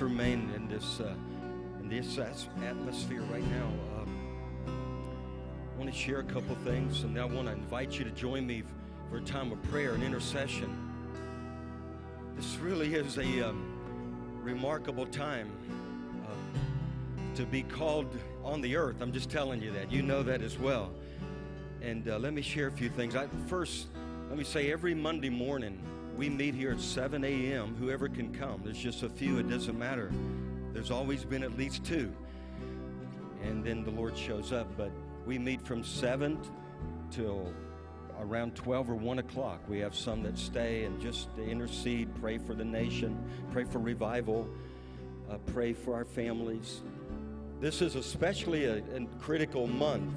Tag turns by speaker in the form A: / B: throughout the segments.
A: remain in this uh, in this atmosphere right now. Um, I want to share a couple things, and I want to invite you to join me for a time of prayer and intercession. This really is a um, remarkable time uh, to be called on the earth. I'm just telling you that. You know that as well. And uh, let me share a few things. I, first, let me say every Monday morning we meet here at 7 a.m. Whoever can come. There's just a few, it doesn't matter. There's always been at least two. And then the Lord shows up. But we meet from 7 till around 12 or 1 o'clock. We have some that stay and just intercede, pray for the nation, pray for revival, uh, pray for our families. This is especially a, a critical month.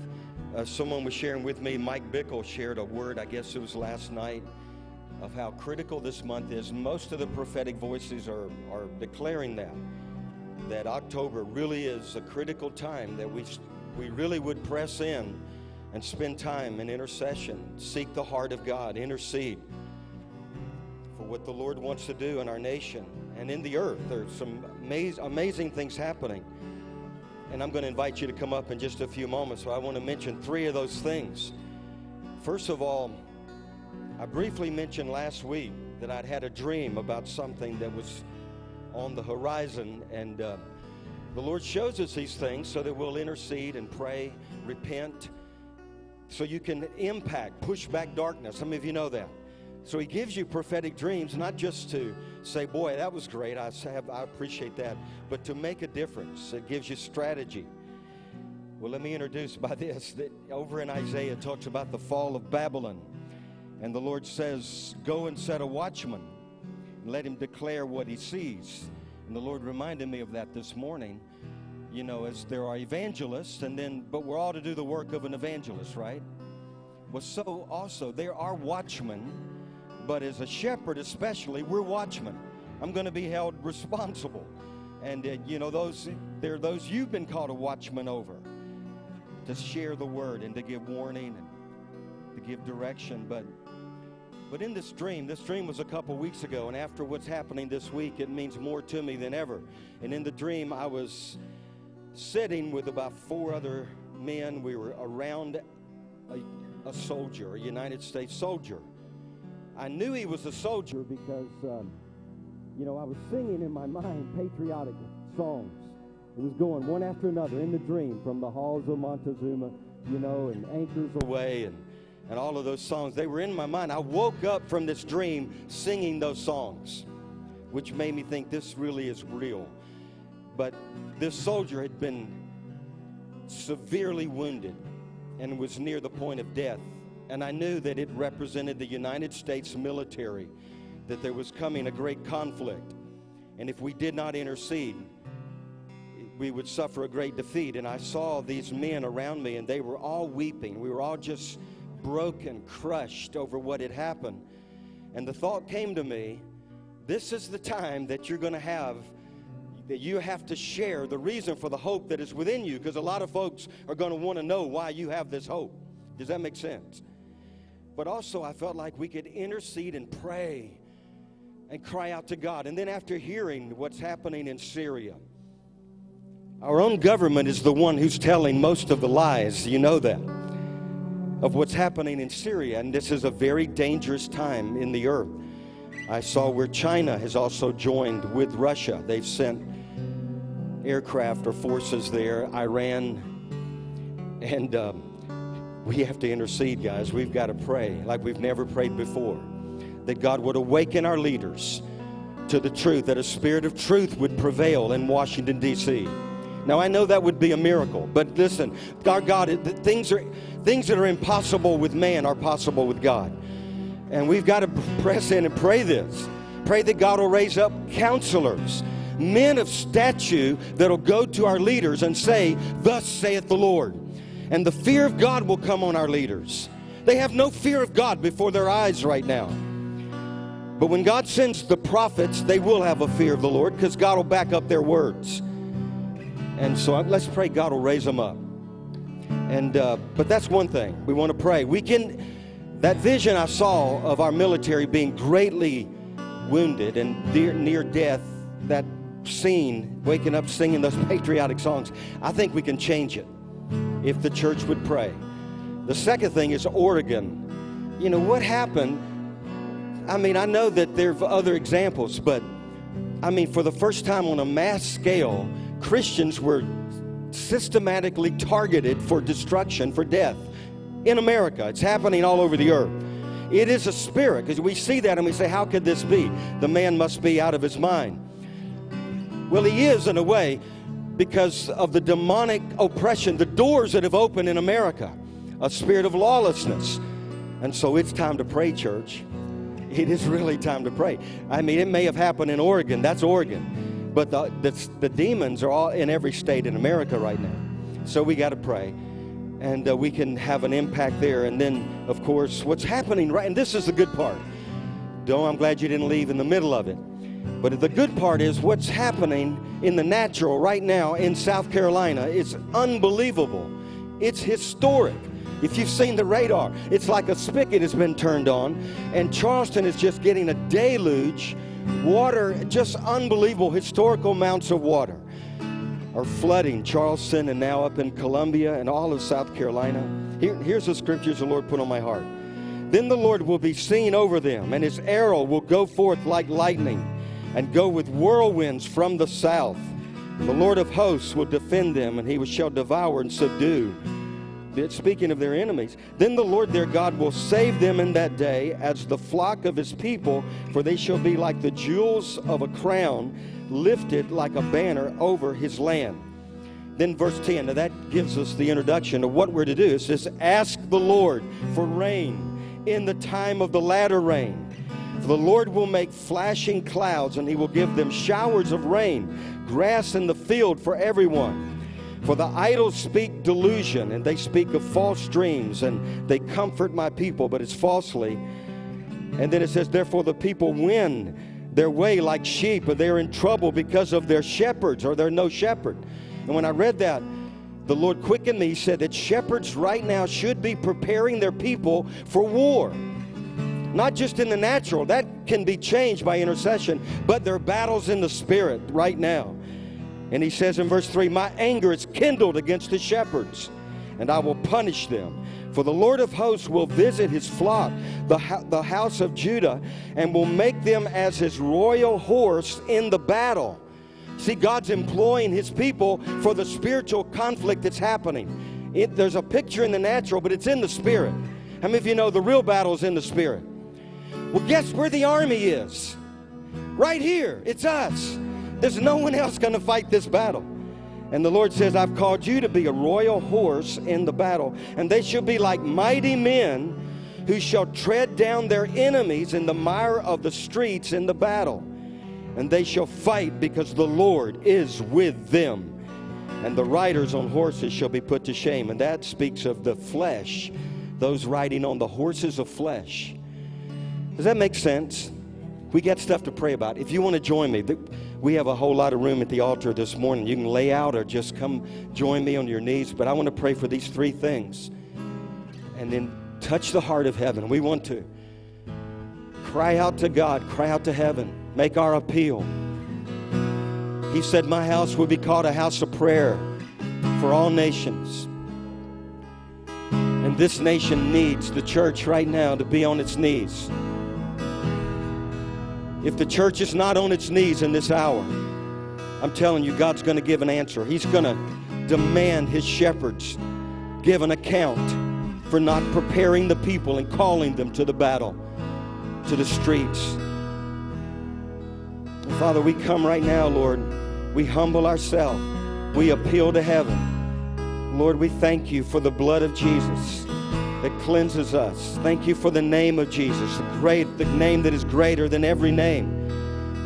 A: Uh, someone was sharing with me, Mike Bickle shared a word, I guess it was last night, of how critical this month is. Most of the prophetic voices are, are declaring that, that October really is a critical time, that we, we really would press in and spend time in intercession, seek the heart of God, intercede for what the Lord wants to do in our nation and in the earth. There's some amaz- amazing things happening. And I'm going to invite you to come up in just a few moments. So I want to mention three of those things. First of all, I briefly mentioned last week that I'd had a dream about something that was on the horizon. And uh, the Lord shows us these things so that we'll intercede and pray, repent, so you can impact, push back darkness. Some of you know that. So he gives you prophetic dreams, not just to say, boy, that was great. I, have, I appreciate that. But to make a difference. It gives you strategy. Well, let me introduce by this that over in Isaiah talks about the fall of Babylon. And the Lord says, Go and set a watchman and let him declare what he sees. And the Lord reminded me of that this morning. You know, as there are evangelists, and then, but we're all to do the work of an evangelist, right? Well, so also there are watchmen, but as a shepherd especially, we're watchmen. I'm going to be held responsible. And uh, you know, those there are those you've been called a watchman over to share the word and to give warning and to give direction. But but in this dream, this dream was a couple weeks ago, and after what's happening this week, it means more to me than ever. And in the dream, I was sitting with about four other men. We were around a, a soldier, a United States soldier. I knew he was a soldier because, um, you know, I was singing in my mind patriotic songs. It was going one after another in the dream from the halls of Montezuma, you know, and Anchors Aweigh and and all of those songs. They were in my mind. I woke up from this dream singing those songs, which made me think this really is real. But this soldier had been severely wounded and was near the point of death. And I knew that it represented the United States military, that there was coming a great conflict. And if we did not intercede, we would suffer a great defeat. And I saw these men around me, and they were all weeping. We were all just broken, crushed over what had happened. And the thought came to me this is the time that you're going to have that you have to share the reason for the hope that is within you because a lot of folks are going to want to know why you have this hope. Does that make sense? But also, I felt like we could intercede and pray and cry out to God. And then, after hearing what's happening in Syria, our own government is the one who's telling most of the lies. You know that of what's happening in Syria, and this is a very dangerous time in the earth. I saw where China has also joined with Russia. They've sent aircraft or forces there, Iran, and um, we have to intercede, guys. We've got to pray like we've never prayed before. That God would awaken our leaders to the truth, that a spirit of truth would prevail in Washington, D.C. Now, I know that would be a miracle, but listen, our God, things, are, things that are impossible with man are possible with God. And we've got to press in and pray this. Pray that God will raise up counselors, men of statue that'll go to our leaders and say, Thus saith the Lord. And the fear of God will come on our leaders. They have no fear of God before their eyes right now. But when God sends the prophets, they will have a fear of the Lord because God will back up their words. And so let's pray God will raise them up. And uh, but that's one thing we want to pray. We can that vision I saw of our military being greatly wounded and near, near death. That scene, waking up singing those patriotic songs. I think we can change it if the church would pray. The second thing is Oregon. You know what happened? I mean, I know that there are other examples, but I mean, for the first time on a mass scale, Christians were systematically targeted for destruction, for death in America. It's happening all over the earth. It is a spirit because we see that and we say, How could this be? The man must be out of his mind. Well, he is in a way because of the demonic oppression, the doors that have opened in America, a spirit of lawlessness. And so it's time to pray, church. It is really time to pray. I mean, it may have happened in Oregon. That's Oregon. But the, the, the demons are all in every state in America right now. So we got to pray. And uh, we can have an impact there. And then, of course, what's happening right, and this is the good part. Don't, I'm glad you didn't leave in the middle of it. But the good part is what's happening in the natural right now in South Carolina It's unbelievable. It's historic. If you've seen the radar, it's like a spigot has been turned on, and Charleston is just getting a deluge Water, just unbelievable historical amounts of water are flooding Charleston and now up in Columbia and all of South Carolina. Here, here's the scriptures the Lord put on my heart. Then the Lord will be seen over them, and his arrow will go forth like lightning and go with whirlwinds from the south. The Lord of hosts will defend them, and he shall devour and subdue speaking of their enemies. Then the Lord their God will save them in that day as the flock of his people, for they shall be like the jewels of a crown, lifted like a banner over his land. Then verse 10, now that gives us the introduction of what we're to do. It says, Ask the Lord for rain in the time of the latter rain. For the Lord will make flashing clouds, and he will give them showers of rain, grass in the field for everyone. For the idols speak delusion, and they speak of false dreams, and they comfort my people, but it's falsely. And then it says, Therefore the people win their way like sheep, or they're in trouble because of their shepherds, or they're no shepherd. And when I read that, the Lord quickened me. He said that shepherds right now should be preparing their people for war. Not just in the natural, that can be changed by intercession, but their battles in the spirit right now. And he says in verse 3 My anger is kindled against the shepherds, and I will punish them. For the Lord of hosts will visit his flock, the, the house of Judah, and will make them as his royal horse in the battle. See, God's employing his people for the spiritual conflict that's happening. It, there's a picture in the natural, but it's in the spirit. How many of you know the real battle is in the spirit? Well, guess where the army is? Right here. It's us. There's no one else going to fight this battle. And the Lord says, I've called you to be a royal horse in the battle, and they shall be like mighty men who shall tread down their enemies in the mire of the streets in the battle. And they shall fight because the Lord is with them. And the riders on horses shall be put to shame. And that speaks of the flesh, those riding on the horses of flesh. Does that make sense? We got stuff to pray about. If you want to join me, th- we have a whole lot of room at the altar this morning. You can lay out or just come join me on your knees. But I want to pray for these three things and then touch the heart of heaven. We want to cry out to God, cry out to heaven, make our appeal. He said, My house will be called a house of prayer for all nations. And this nation needs the church right now to be on its knees. If the church is not on its knees in this hour, I'm telling you, God's going to give an answer. He's going to demand his shepherds give an account for not preparing the people and calling them to the battle, to the streets. Father, we come right now, Lord. We humble ourselves. We appeal to heaven. Lord, we thank you for the blood of Jesus that cleanses us. Thank you for the name of Jesus, the great, the name that is greater than every name.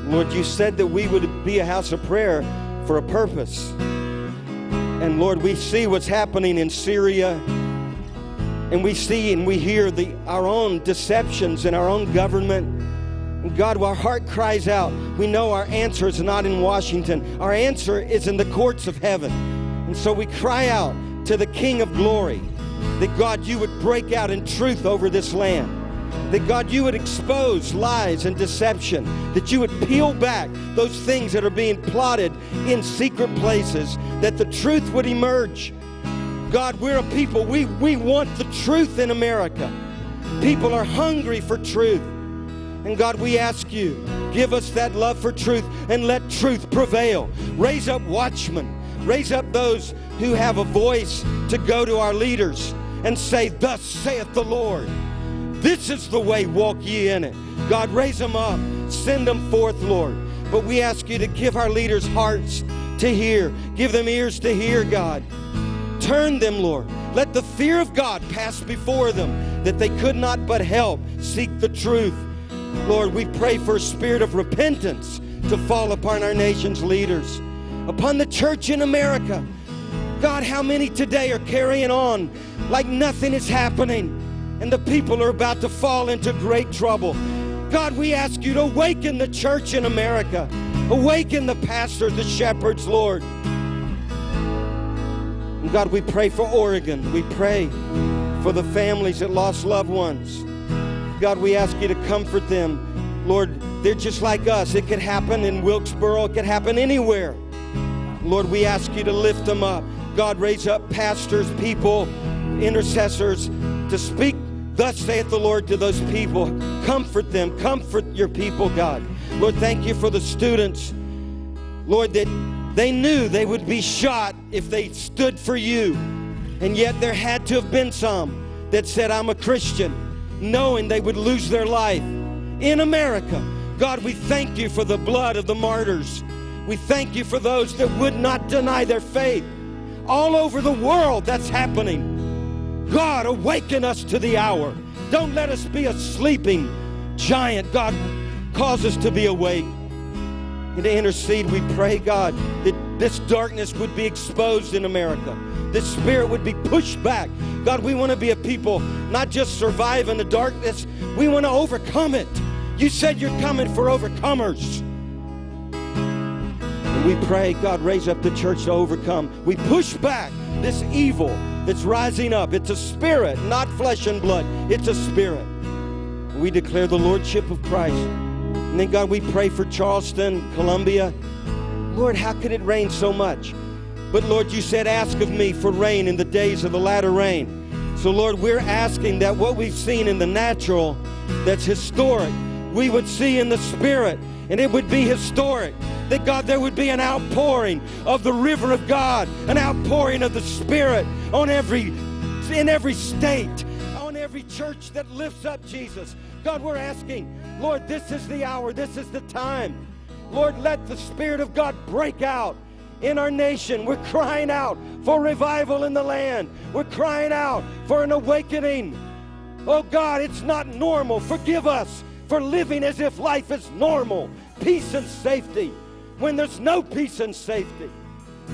A: Lord, you said that we would be a house of prayer for a purpose. And Lord, we see what's happening in Syria, and we see and we hear the, our own deceptions in our own government. And God, our heart cries out. We know our answer is not in Washington, our answer is in the courts of heaven. And so we cry out to the King of glory that God, you would break out in truth over this land. That God, you would expose lies and deception. That you would peel back those things that are being plotted in secret places. That the truth would emerge. God, we're a people, we, we want the truth in America. People are hungry for truth. And God, we ask you, give us that love for truth and let truth prevail. Raise up watchmen. Raise up those who have a voice to go to our leaders and say, Thus saith the Lord. This is the way, walk ye in it. God, raise them up. Send them forth, Lord. But we ask you to give our leaders hearts to hear. Give them ears to hear, God. Turn them, Lord. Let the fear of God pass before them, that they could not but help seek the truth. Lord, we pray for a spirit of repentance to fall upon our nation's leaders, upon the church in America. God, how many today are carrying on like nothing is happening and the people are about to fall into great trouble? God, we ask you to awaken the church in America, awaken the pastors, the shepherds, Lord. And God, we pray for Oregon. We pray for the families that lost loved ones. God, we ask you to comfort them. Lord, they're just like us. It could happen in Wilkesboro, it could happen anywhere. Lord, we ask you to lift them up. God, raise up pastors, people, intercessors to speak, thus saith the Lord, to those people. Comfort them, comfort your people, God. Lord, thank you for the students. Lord, that they knew they would be shot if they stood for you. And yet there had to have been some that said, I'm a Christian, knowing they would lose their life in America. God, we thank you for the blood of the martyrs. We thank you for those that would not deny their faith. All over the world, that's happening. God, awaken us to the hour. Don't let us be a sleeping giant. God, cause us to be awake. And to intercede, we pray, God, that this darkness would be exposed in America. This spirit would be pushed back. God, we want to be a people, not just survive in the darkness, we want to overcome it. You said you're coming for overcomers. We pray, God, raise up the church to overcome. We push back this evil that's rising up. It's a spirit, not flesh and blood. It's a spirit. We declare the lordship of Christ. And then, God, we pray for Charleston, Columbia. Lord, how could it rain so much? But Lord, you said, ask of me for rain in the days of the latter rain. So, Lord, we're asking that what we've seen in the natural that's historic, we would see in the spirit, and it would be historic. That God, there would be an outpouring of the river of God, an outpouring of the Spirit on every in every state, on every church that lifts up Jesus. God, we're asking, Lord, this is the hour, this is the time. Lord, let the Spirit of God break out in our nation. We're crying out for revival in the land. We're crying out for an awakening. Oh God, it's not normal. Forgive us for living as if life is normal, peace and safety, when there's no peace and safety.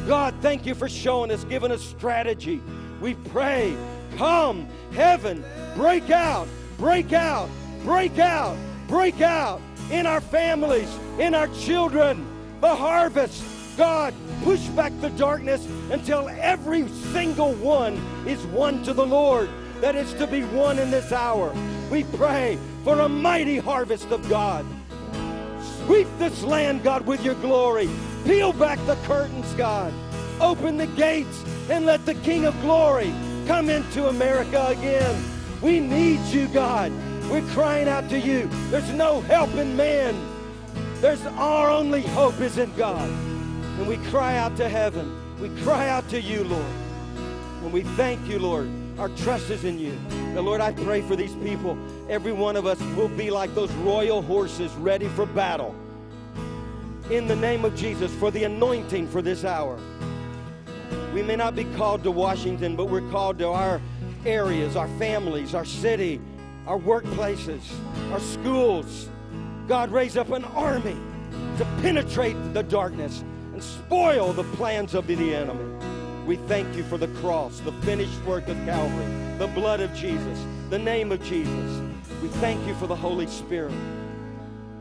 A: God, thank you for showing us, giving us strategy. We pray, come, heaven, break out, break out, break out, break out in our families, in our children, the harvest. God, push back the darkness until every single one is won to the Lord, that is to be won in this hour. We pray for a mighty harvest of God. Sweep this land, God, with your glory. Peel back the curtains, God. Open the gates and let the King of Glory come into America again. We need you, God. We're crying out to you. There's no help in man. There's our only hope is in God. And we cry out to heaven. We cry out to you, Lord. And we thank you, Lord. Our trust is in you. Now, Lord, I pray for these people. Every one of us will be like those royal horses ready for battle. In the name of Jesus, for the anointing for this hour. We may not be called to Washington, but we're called to our areas, our families, our city, our workplaces, our schools. God, raise up an army to penetrate the darkness and spoil the plans of the enemy. We thank you for the cross, the finished work of Calvary, the blood of Jesus, the name of Jesus. We thank you for the Holy Spirit.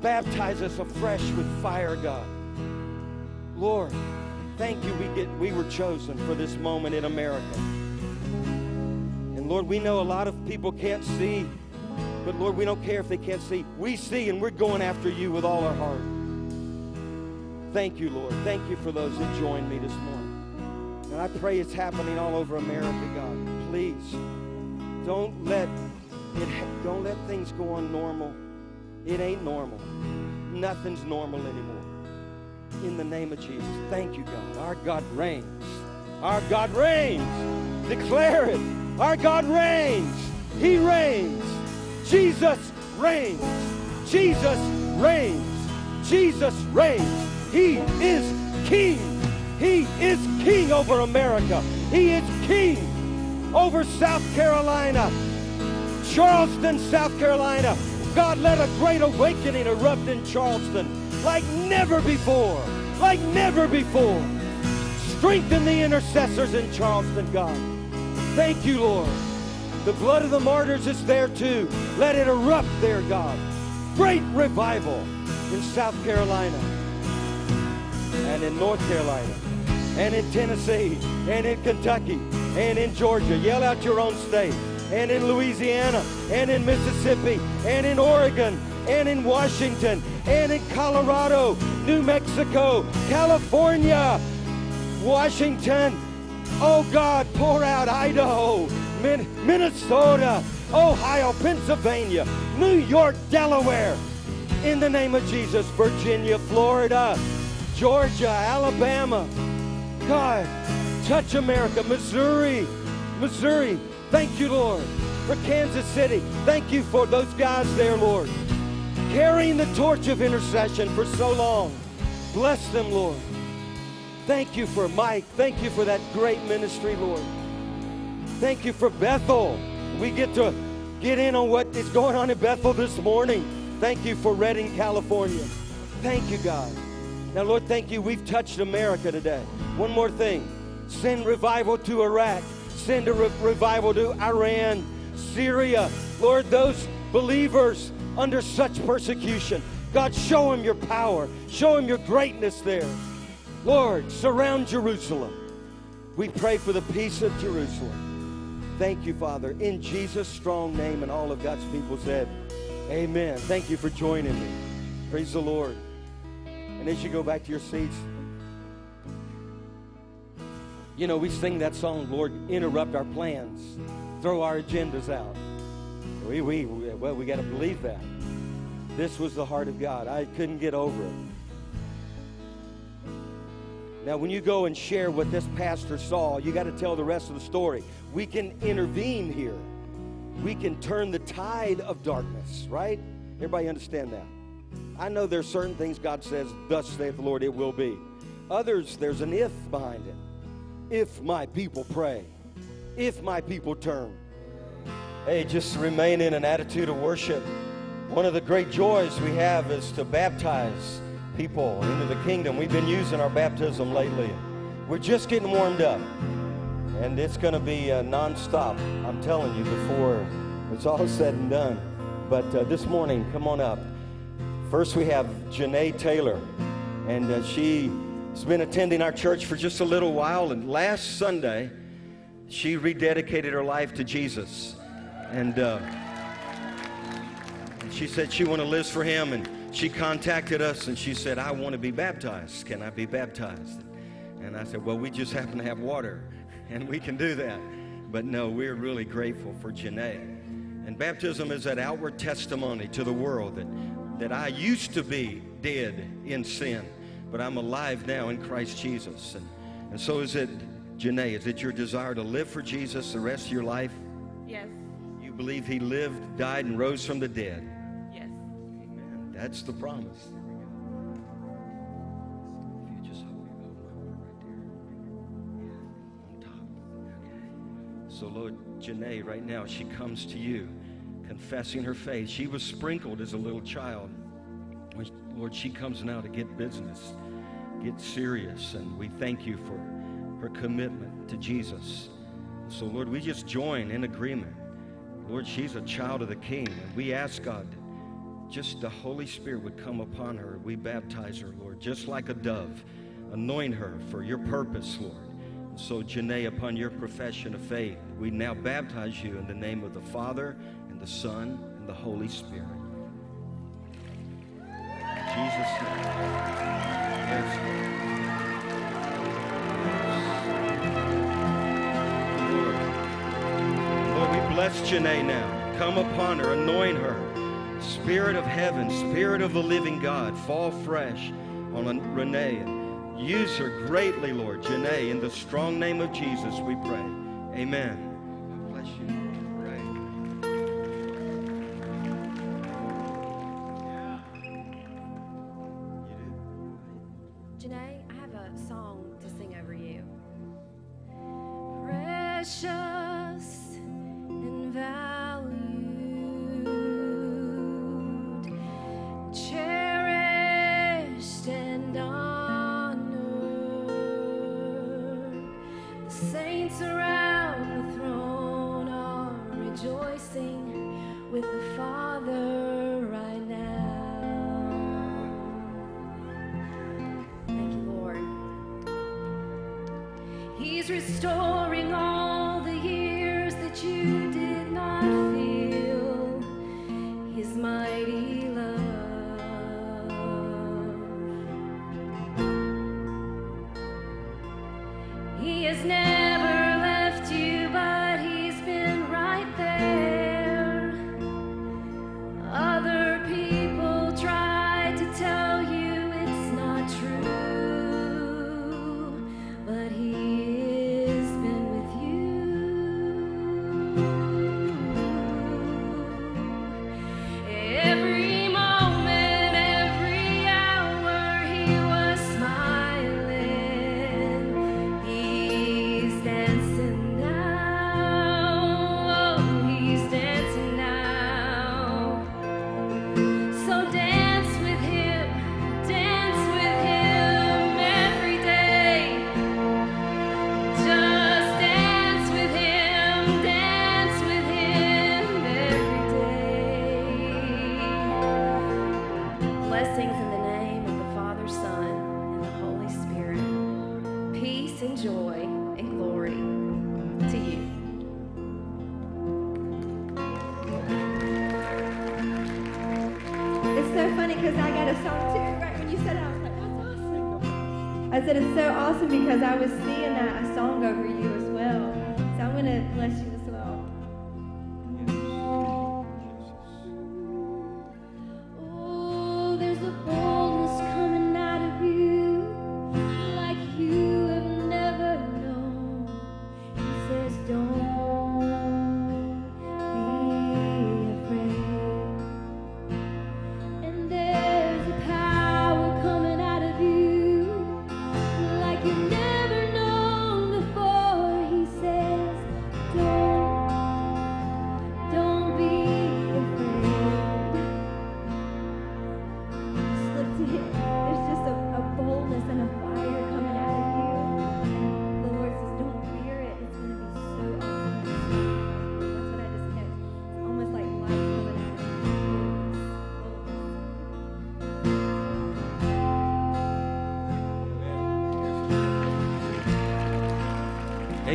A: Baptize us afresh with fire, God. Lord, thank you we get we were chosen for this moment in America. And Lord, we know a lot of people can't see, but Lord, we don't care if they can't see. We see and we're going after you with all our heart. Thank you, Lord. Thank you for those that joined me this morning. And I pray it's happening all over America, God. Please don't let it don't let things go on normal. It ain't normal. Nothing's normal anymore. In the name of Jesus. Thank you, God. Our God reigns. Our God reigns. Declare it. Our God reigns. He reigns. Jesus reigns. Jesus reigns. Jesus reigns. He is king. He is king over America. He is king over South Carolina. Charleston, South Carolina. God, let a great awakening erupt in Charleston like never before. Like never before. Strengthen the intercessors in Charleston, God. Thank you, Lord. The blood of the martyrs is there too. Let it erupt there, God. Great revival in South Carolina and in North Carolina and in Tennessee and in Kentucky and in Georgia. Yell out your own state. And in Louisiana and in Mississippi and in Oregon and in Washington and in Colorado, New Mexico, California, Washington. Oh God, pour out Idaho, Min- Minnesota, Ohio, Pennsylvania, New York, Delaware. In the name of Jesus, Virginia, Florida, Georgia, Alabama. God, touch America, Missouri, Missouri. Thank you, Lord, for Kansas City. Thank you for those guys there, Lord, carrying the torch of intercession for so long. Bless them, Lord. Thank you for Mike. Thank you for that great ministry, Lord. Thank you for Bethel. We get to get in on what is going on in Bethel this morning. Thank you for Redding, California. Thank you, God. Now, Lord, thank you. We've touched America today. One more thing send revival to Iraq, send a re- revival to Iran, Syria. Lord, those believers under such persecution. God, show them your power. Show them your greatness there. Lord, surround Jerusalem. We pray for the peace of Jerusalem. Thank you, Father, in Jesus' strong name, and all of God's people said, Amen. Thank you for joining me. Praise the Lord. And as you go back to your seats, you know, we sing that song, Lord, interrupt our plans, throw our agendas out. We, we, well, we got to believe that. This was the heart of God. I couldn't get over it. Now, when you go and share what this pastor saw, you got to tell the rest of the story. We can intervene here. We can turn the tide of darkness, right? Everybody understand that? I know there's certain things God says, thus saith the Lord, it will be. Others, there's an if behind it. If my people pray, if my people turn. Hey, just remain in an attitude of worship. One of the great joys we have is to baptize people into the kingdom. We've been using our baptism lately. We're just getting warmed up. And it's going to be uh, nonstop, I'm telling you, before it's all said and done. But uh, this morning, come on up. First, we have Janae Taylor, and uh, she's been attending our church for just a little while. And last Sunday, she rededicated her life to Jesus. And, uh, she said she want to live for Him. And she contacted us and she said, I want to be baptized. Can I be baptized? And I said, Well, we just happen to have water, and we can do that. But no, we're really grateful for Janae. And baptism is that outward testimony to the world that, that I used to be dead in sin, but I'm alive now in Christ Jesus. And, and so is it, Janae, is it your desire to live for Jesus the rest of your life?
B: Yes.
A: You believe he lived, died, and rose from the dead.
B: Yes.
A: Amen. That's the promise. If you just hold hold my arm right there. On top. Okay. So, Lord, Janae, right now, she comes to you confessing her faith. She was sprinkled as a little child. Lord, she comes now to get business, get serious, and we thank you for her commitment to Jesus. So, Lord, we just join in agreement. Lord, she's a child of the King, and we ask God just the Holy Spirit would come upon her. We baptize her, Lord, just like a dove. Anoint her for your purpose, Lord. So, Janae, upon your profession of faith, we now baptize you in the name of the Father, and the Son, and the Holy Spirit. In Jesus' name. Yes, Lord. We bless Janae now. Come upon her, anoint her. Spirit of heaven, Spirit of the living God, fall fresh on Renee. Use her greatly, Lord. Janae, in the strong name of Jesus, we pray. Amen.
C: So awesome because I was seeing a, a song over you as well. So I'm gonna bless you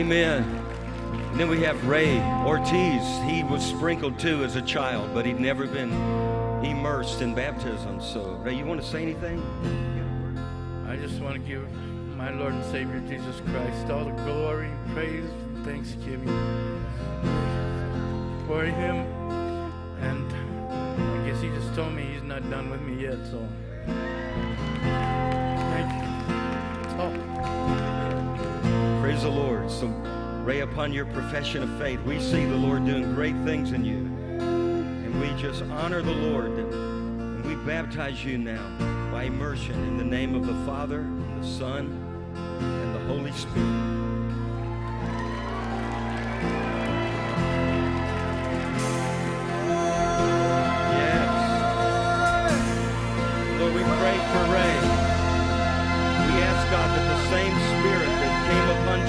A: Amen. And then we have Ray Ortiz. He was sprinkled too as a child, but he'd never been immersed in baptism. So, Ray, you want to say anything?
B: I just want to give my Lord and Savior Jesus Christ all the glory, praise, and thanksgiving for Him. And I guess He just told me He's not done with me yet, so
A: Praise the Lord. So, Ray, upon your profession of faith, we see the Lord doing great things in you. And we just honor the Lord. And we baptize you now by immersion in the name of the Father, the Son, and the Holy Spirit.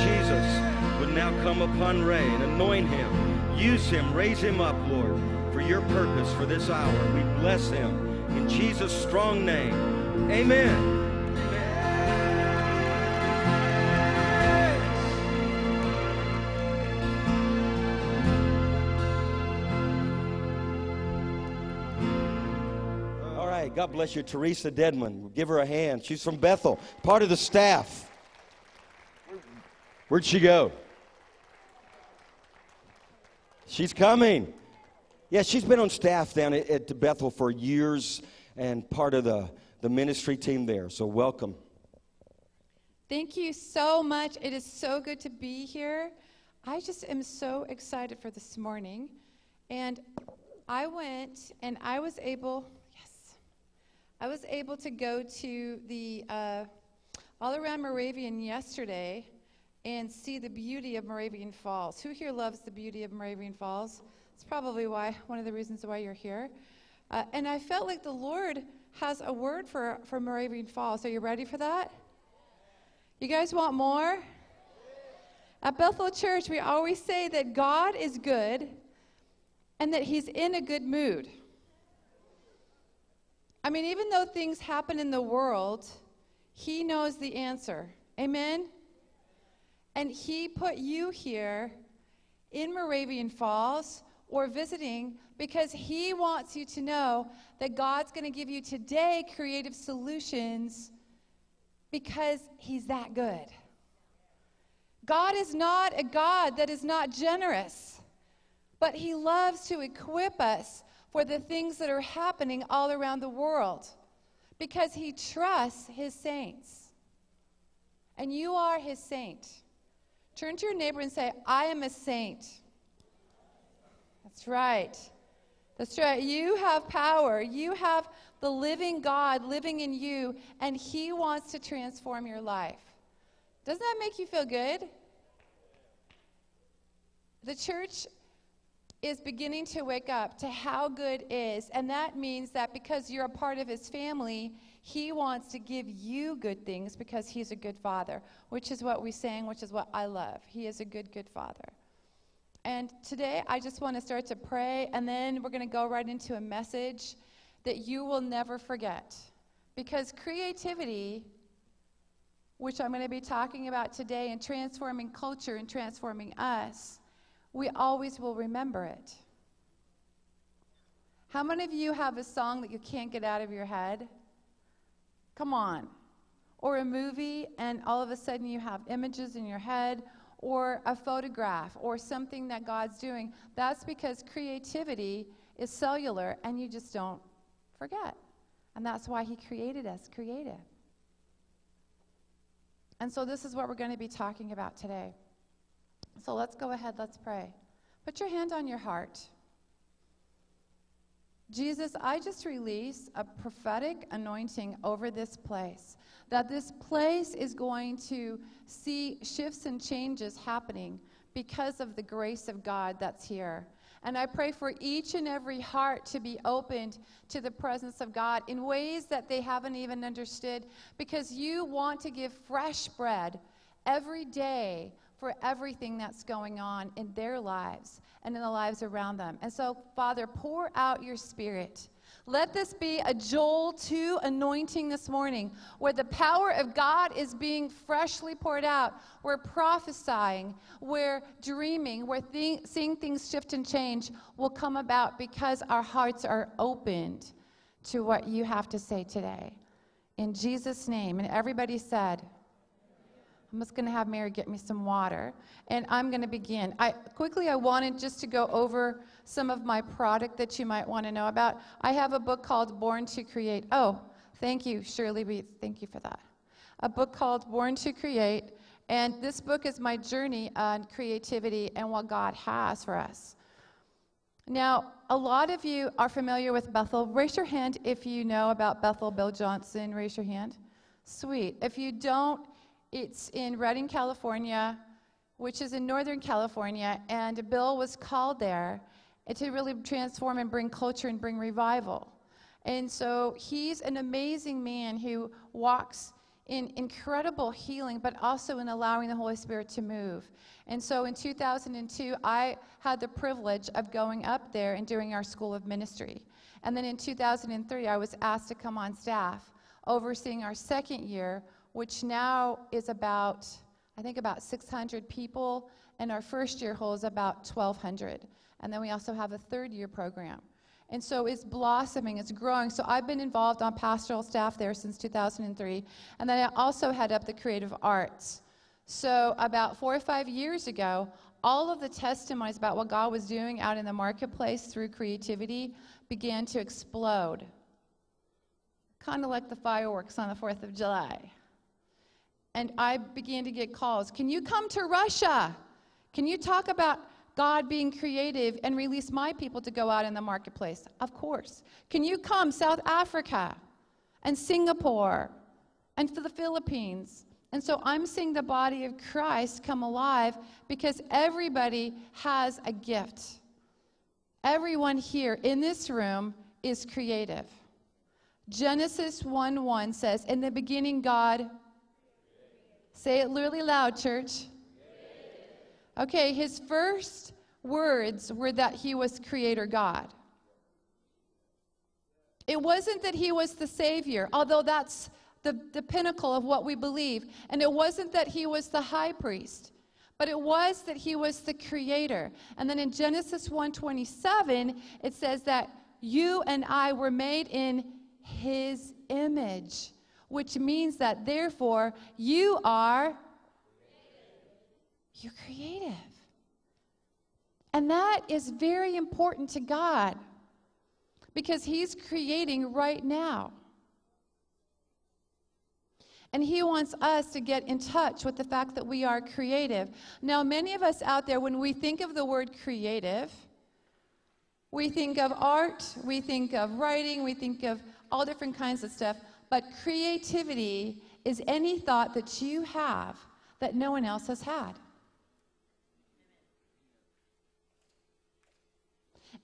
A: Jesus would now come upon Ray and anoint him. Use him, raise him up, Lord, for your purpose for this hour. We bless him in Jesus' strong name. Amen. All right, God bless you, Theresa Dedmon. Give her a hand. She's from Bethel, part of the staff. Where'd she go? She's coming. Yeah, she's been on staff down at, at Bethel for years and part of the, the ministry team there. So, welcome.
D: Thank you so much. It is so good to be here. I just am so excited for this morning. And I went and I was able, yes, I was able to go to the uh, all around Moravian yesterday and see the beauty of Moravian Falls. Who here loves the beauty of Moravian Falls? It's probably why one of the reasons why you're here. Uh, and I felt like the Lord has a word for, for Moravian Falls. Are you ready for that? You guys want more? At Bethel Church, we always say that God is good and that He's in a good mood. I mean, even though things happen in the world, He knows the answer. Amen? And He put you here in Moravian Falls or visiting because He wants you to know that God's going to give you today creative solutions because He's that good. God is not a God that is not generous, but He loves to equip us for the things that are happening all around the world because He trusts His saints. And you are His saint. Turn to your neighbor and say, I am a saint. That's right. That's right. You have power. You have the living God living in you, and He wants to transform your life. Doesn't that make you feel good? The church is beginning to wake up to how good is, and that means that because you're a part of His family, He wants to give you good things because He's a good Father, which is what we sang, which is what I love. He is a good, good Father. And today, I just want to start to pray, and then we're going to go right into a message that you will never forget. Because creativity, which I'm going to be talking about today, and transforming culture and transforming us, we always will remember it. How many of you have a song that you can't get out of your head? Come on. Or a movie, and all of a sudden you have images in your head, or a photograph, or something that God's doing. That's because creativity is cellular, and you just don't forget. And that's why He created us creative. And so, this is what we're going to be talking about today. So, let's go ahead, let's pray. Put your hand on your heart. Jesus, I just release a prophetic anointing over this place. That this place is going to see shifts and changes happening because of the grace of God that's here. And I pray for each and every heart to be opened to the presence of God in ways that they haven't even understood because you want to give fresh bread every day for everything that's going on in their lives and in the lives around them. And so, Father, pour out your spirit. Let this be a Joel 2 anointing this morning where the power of God is being freshly poured out. Where prophesying, where dreaming, where th- seeing things shift and change will come about because our hearts are opened to what you have to say today. In Jesus' name. And everybody said, I'm just going to have Mary get me some water, and I'm going to begin. I quickly I wanted just to go over some of my product that you might want to know about. I have a book called Born to Create. Oh, thank you, Shirley Reed. Thank you for that. A book called Born to Create, and this book is my journey on creativity and what God has for us. Now, a lot of you are familiar with Bethel. Raise your hand if you know about Bethel Bill Johnson. Raise your hand. Sweet. If you don't, it's in Redding, California, which is in Northern California, and a Bill was called there to really transform and bring culture and bring revival. And so he's an amazing man who walks in incredible healing, but also in allowing the Holy Spirit to move. And so in 2002, I had the privilege of going up there and doing our School of Ministry. And then in 2003, I was asked to come on staff, overseeing our second year, which now is about, I think, about 600 people, and our first year holds about 1,200. And then we also have a third year program. And so it's blossoming, it's growing. So I've been involved on pastoral staff there since 2003. And then I also head up the creative arts. So about four or five years ago, all of the testimonies about what God was doing out in the marketplace through creativity began to explode. Kind of like the fireworks on the 4th of July and I began to get calls. Can you come to Russia? Can you talk about God being creative and release my people to go out in the marketplace? Of course. Can you come South Africa and Singapore and for the Philippines? And so I'm seeing the body of Christ come alive because everybody has a gift. Everyone here in this room is creative. Genesis 1 1 says, In the beginning, God Say it really loud, church. Okay, his first words were that he was creator God. It wasn't that he was the Savior, although that's the, the pinnacle of what we believe. And it wasn't that he was the high priest, but it was that he was the creator. And then in Genesis 1:27, it says that you and I were made in his image which means that therefore you are you're creative. And that is very important to God because he's creating right now. And he wants us to get in touch with the fact that we are creative. Now, many of us out there, when we think of the word creative, we think of art, we think of writing, we think of all different kinds of stuff. But creativity is any thought that you have that no one else has had.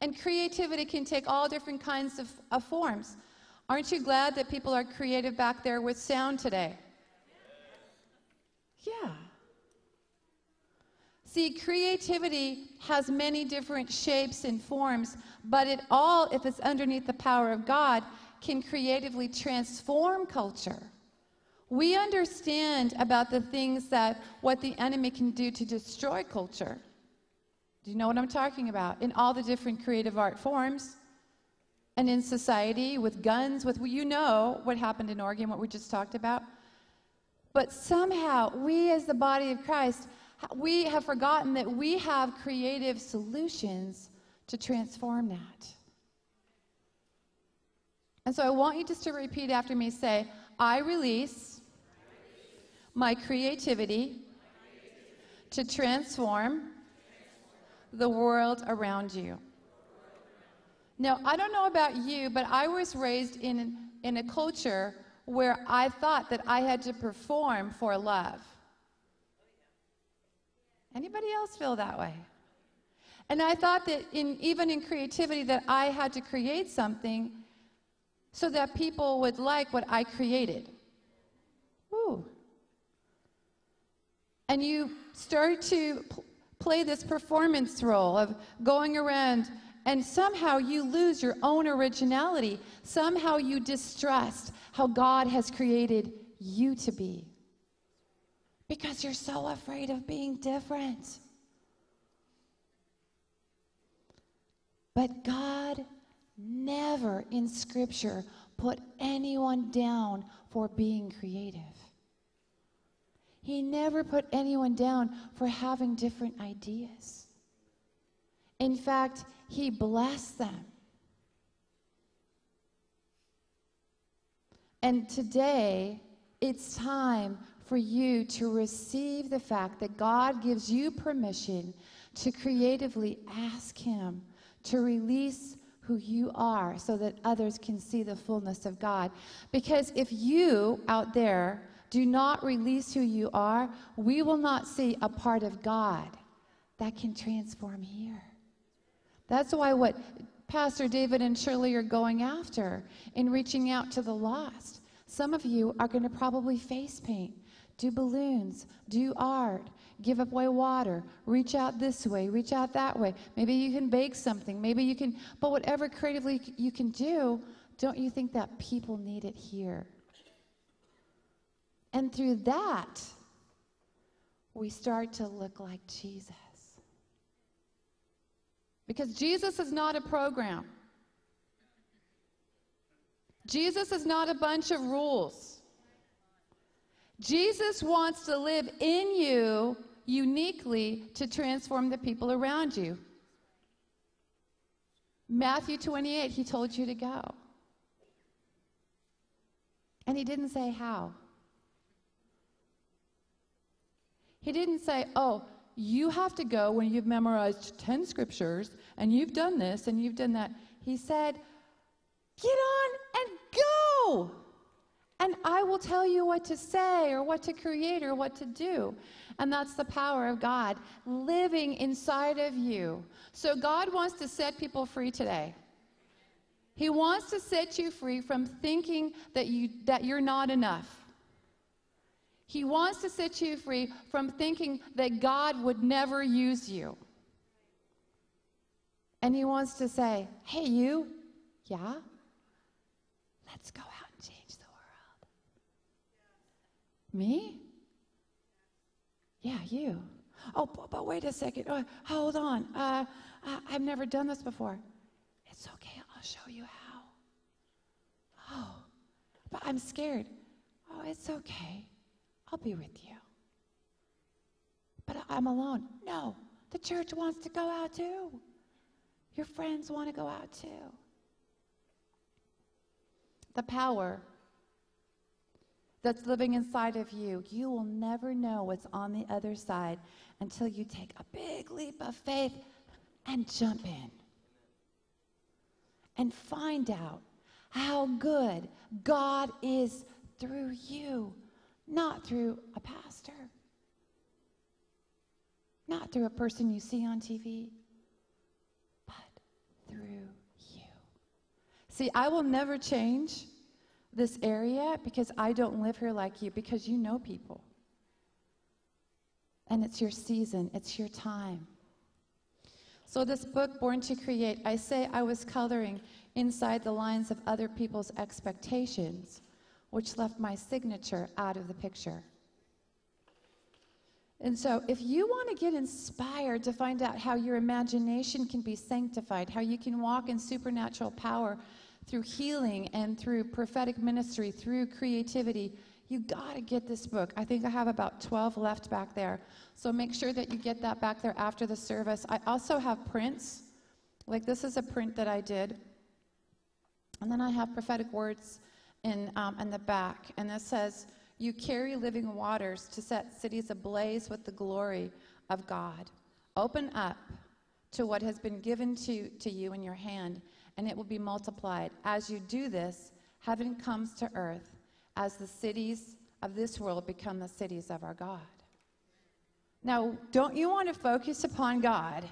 D: And creativity can take all different kinds of, of, forms. Aren't you glad that people are creative back there with sound today? Yeah. See, creativity has many different shapes and forms, but it all, if it's underneath the power of God, can creatively transform culture. We understand about the things that what the enemy can do to destroy culture. Do you know what I'm talking about? In all the different creative art forms. and in society with guns, with you know what happened in Oregon, what we just talked about. But somehow, we as the body of Christ, we have forgotten that we have creative solutions to transform that. And so I want you just to repeat after me say, I release my creativity to transform the world around you. Now, I don't know about you, but I was raised in, in a culture where I thought that I had to perform for love. Anybody else feel that way? And I thought that in, even in creativity that I had to create something so that people would like what I created. Ooh. And you start to pl- play this performance role of going around and somehow you lose your own originality. Somehow you distrust how God has created you to be. Because you're so afraid of being different. But God never in Scripture put anyone down for being creative. He never put anyone down for having different ideas. In fact, He blessed them. And today, it's time for you to receive the fact that God gives you permission to creatively ask Him to release who you are so that others can see the fullness of God. Because if you out there do not release who you are, we will not see a part of God that can transform here. That's why what Pastor David and Shirley are going after in reaching out to the lost. Some of you are going to probably face paint, do balloons, do art, give away water, reach out this way, reach out that way. Maybe you can bake something, maybe you can, but whatever creatively you can do, don't you think that people need it here? And through that, we start to look like Jesus. Because Jesus is not a program. Jesus is not a bunch of rules. Jesus wants to live in you uniquely to transform the people around you. Matthew 28, he told you to go. And he didn't say how. He didn't say, oh, you have to go when you've memorized 10 scriptures and you've done this and you've done that. He said, get on and go. And I will tell you what to say or what to create or what to do. And that's the power of God living inside of you. So God wants to set people free today. He wants to set you free from thinking that, you, that you're not enough. He wants to set you free from thinking that God would never use you. And He wants to say, hey, you, yeah, let's go out and change the world. Me? Yeah, you. Oh, but, but wait a second. Oh, hold on. Uh, I, I've never done this before. It's okay. I'll show you how. Oh, but I'm scared. Oh, it's okay. I'll be with you. But I'm alone. No, the church wants to go out too. Your friends want to go out too. The power that's living inside of you, you will never know what's on the other side until you take a big leap of faith and jump in and find out how good God is through you not through a pastor, not through a person you see on TV, but through you. See, I will never change this area because I don't live here like you, because you know people. And it's your season, it's your time. So, this book, Born to Create, I say I was coloring inside the lines of other people's expectations which left my signature out of the picture. And so, if you want to get inspired to find out how your imagination can be sanctified, how you can walk in supernatural power, through healing and through prophetic ministry, through creativity, you got to get this book. I think I have about 12 left back there. So make sure that you get that back there after the service. I also have prints. Like this is a print that I did. And then I have prophetic words in, um, in the back. And this says, You carry living waters to set cities ablaze with the glory of God. Open up to what has been given to, to you in your hand, and it will be multiplied. As you do this, heaven comes to earth as the cities of this world become the cities of our God. Now, don't you want to focus upon God?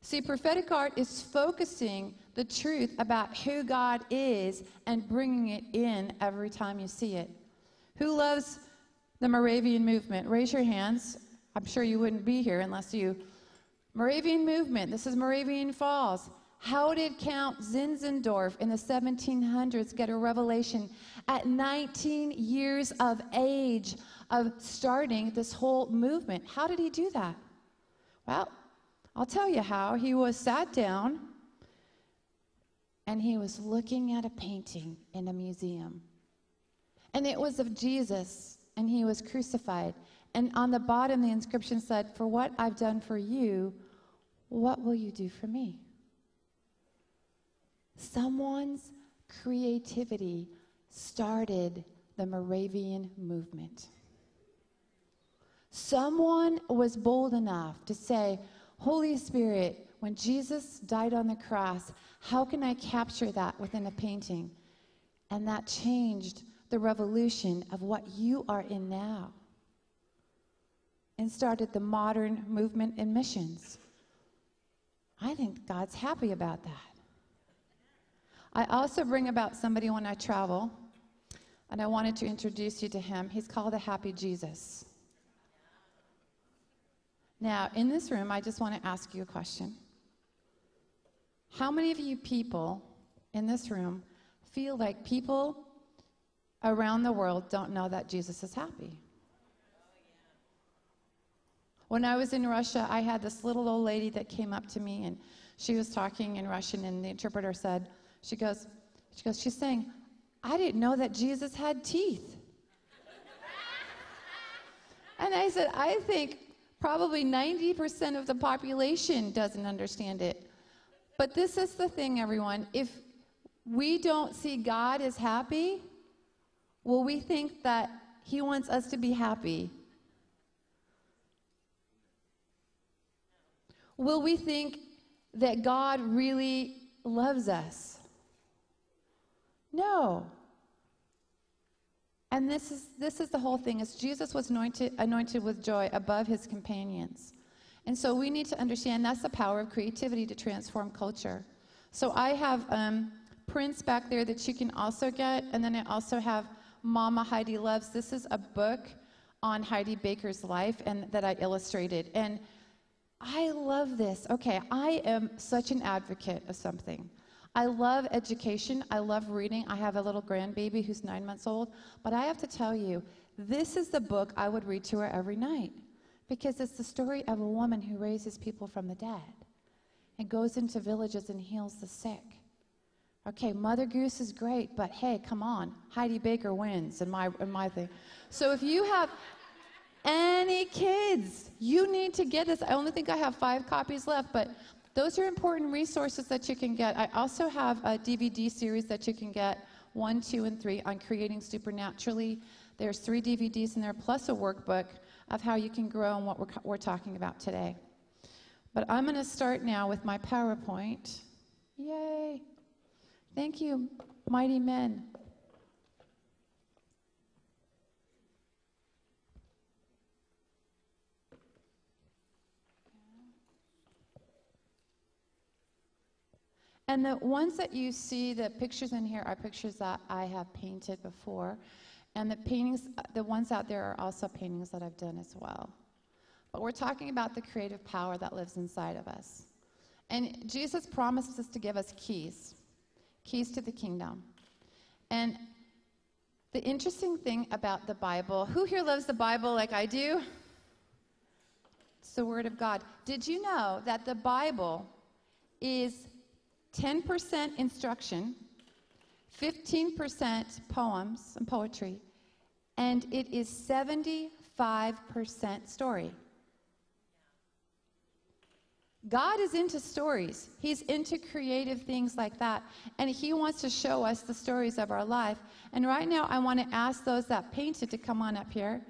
D: See, prophetic art is focusing the truth about who God is and bringing it in every time you see it. Who loves the Moravian movement? Raise your hands. I'm sure you wouldn't be here unless you. Moravian movement. This is Moravian Falls. How did Count Zinzendorf in the 1700s get a revelation at 19 years of age of starting this whole movement? How did he do that? Well, I'll tell you how. He was sat down and he was looking at a painting in a museum. And it was of Jesus, and he was crucified. And on the bottom, the inscription said, For what I've done for you, what will you do for me? Someone's creativity started the Moravian movement. Someone was bold enough to say, Holy Spirit, when Jesus died on the cross, how can I capture that within a painting? And that changed the revolution of what you are in now and started the modern movement in missions. I think God's happy about that. I also bring about somebody when I travel, and I wanted to introduce you to him. He's called the Happy Jesus. Now, in this room, I just want to ask you a question. How many of you people in this room feel like people around the world don't know that Jesus is happy? When I was in Russia, I had this little old lady that came up to me and she was talking in Russian, and the interpreter said, she goes, she goes, she's saying, I didn't know that Jesus had teeth. and I said, I think probably 90% of the population doesn't understand it. But this is the thing, everyone. If we don't see God as happy, will we think that He wants us to be happy? Will we think that God really loves us? No. And this is, this is the whole thing is Jesus was anointed, anointed with joy above his companions. And so we need to understand that's the power of creativity to transform culture. So I have um, prints back there that you can also get. And then I also have Mama Heidi Loves. This is a book on Heidi Baker's life and that I illustrated. And I love this. Okay, I am such an advocate of something. I love education. I love reading. I have a little grandbaby who's nine months old. But I have to tell you, this is the book I would read to her every night because it's the story of a woman who raises people from the dead and goes into villages and heals the sick. Okay, Mother Goose is great, but hey, come on, Heidi Baker wins in my in my thing. So if you have any kids, you need to get this. I only think I have five copies left, but those are important resources that you can get. I also have a DVD series that you can get one, two, and three on creating supernaturally. There's three DVDs in there, plus a workbook of how you can grow and what we're, we're talking about today. But I'm going to start now with my PowerPoint. Yay! Thank you, mighty men. And the ones that you see, the pictures in here are pictures that I have painted before. And the paintings, the ones out there are also paintings that I've done as well. But we're talking about the creative power that lives inside of us. And Jesus promised us to give us keys, keys to the kingdom. And the interesting thing about the Bible, who here loves the Bible like I do? It's the Word of God. Did you know that the Bible is 10% instruction 15% poems and poetry, and it is 75% story. God is into stories. He's into creative things like that. And He wants to show us the stories of our life. And right now, I want to ask those that painted to come on up here.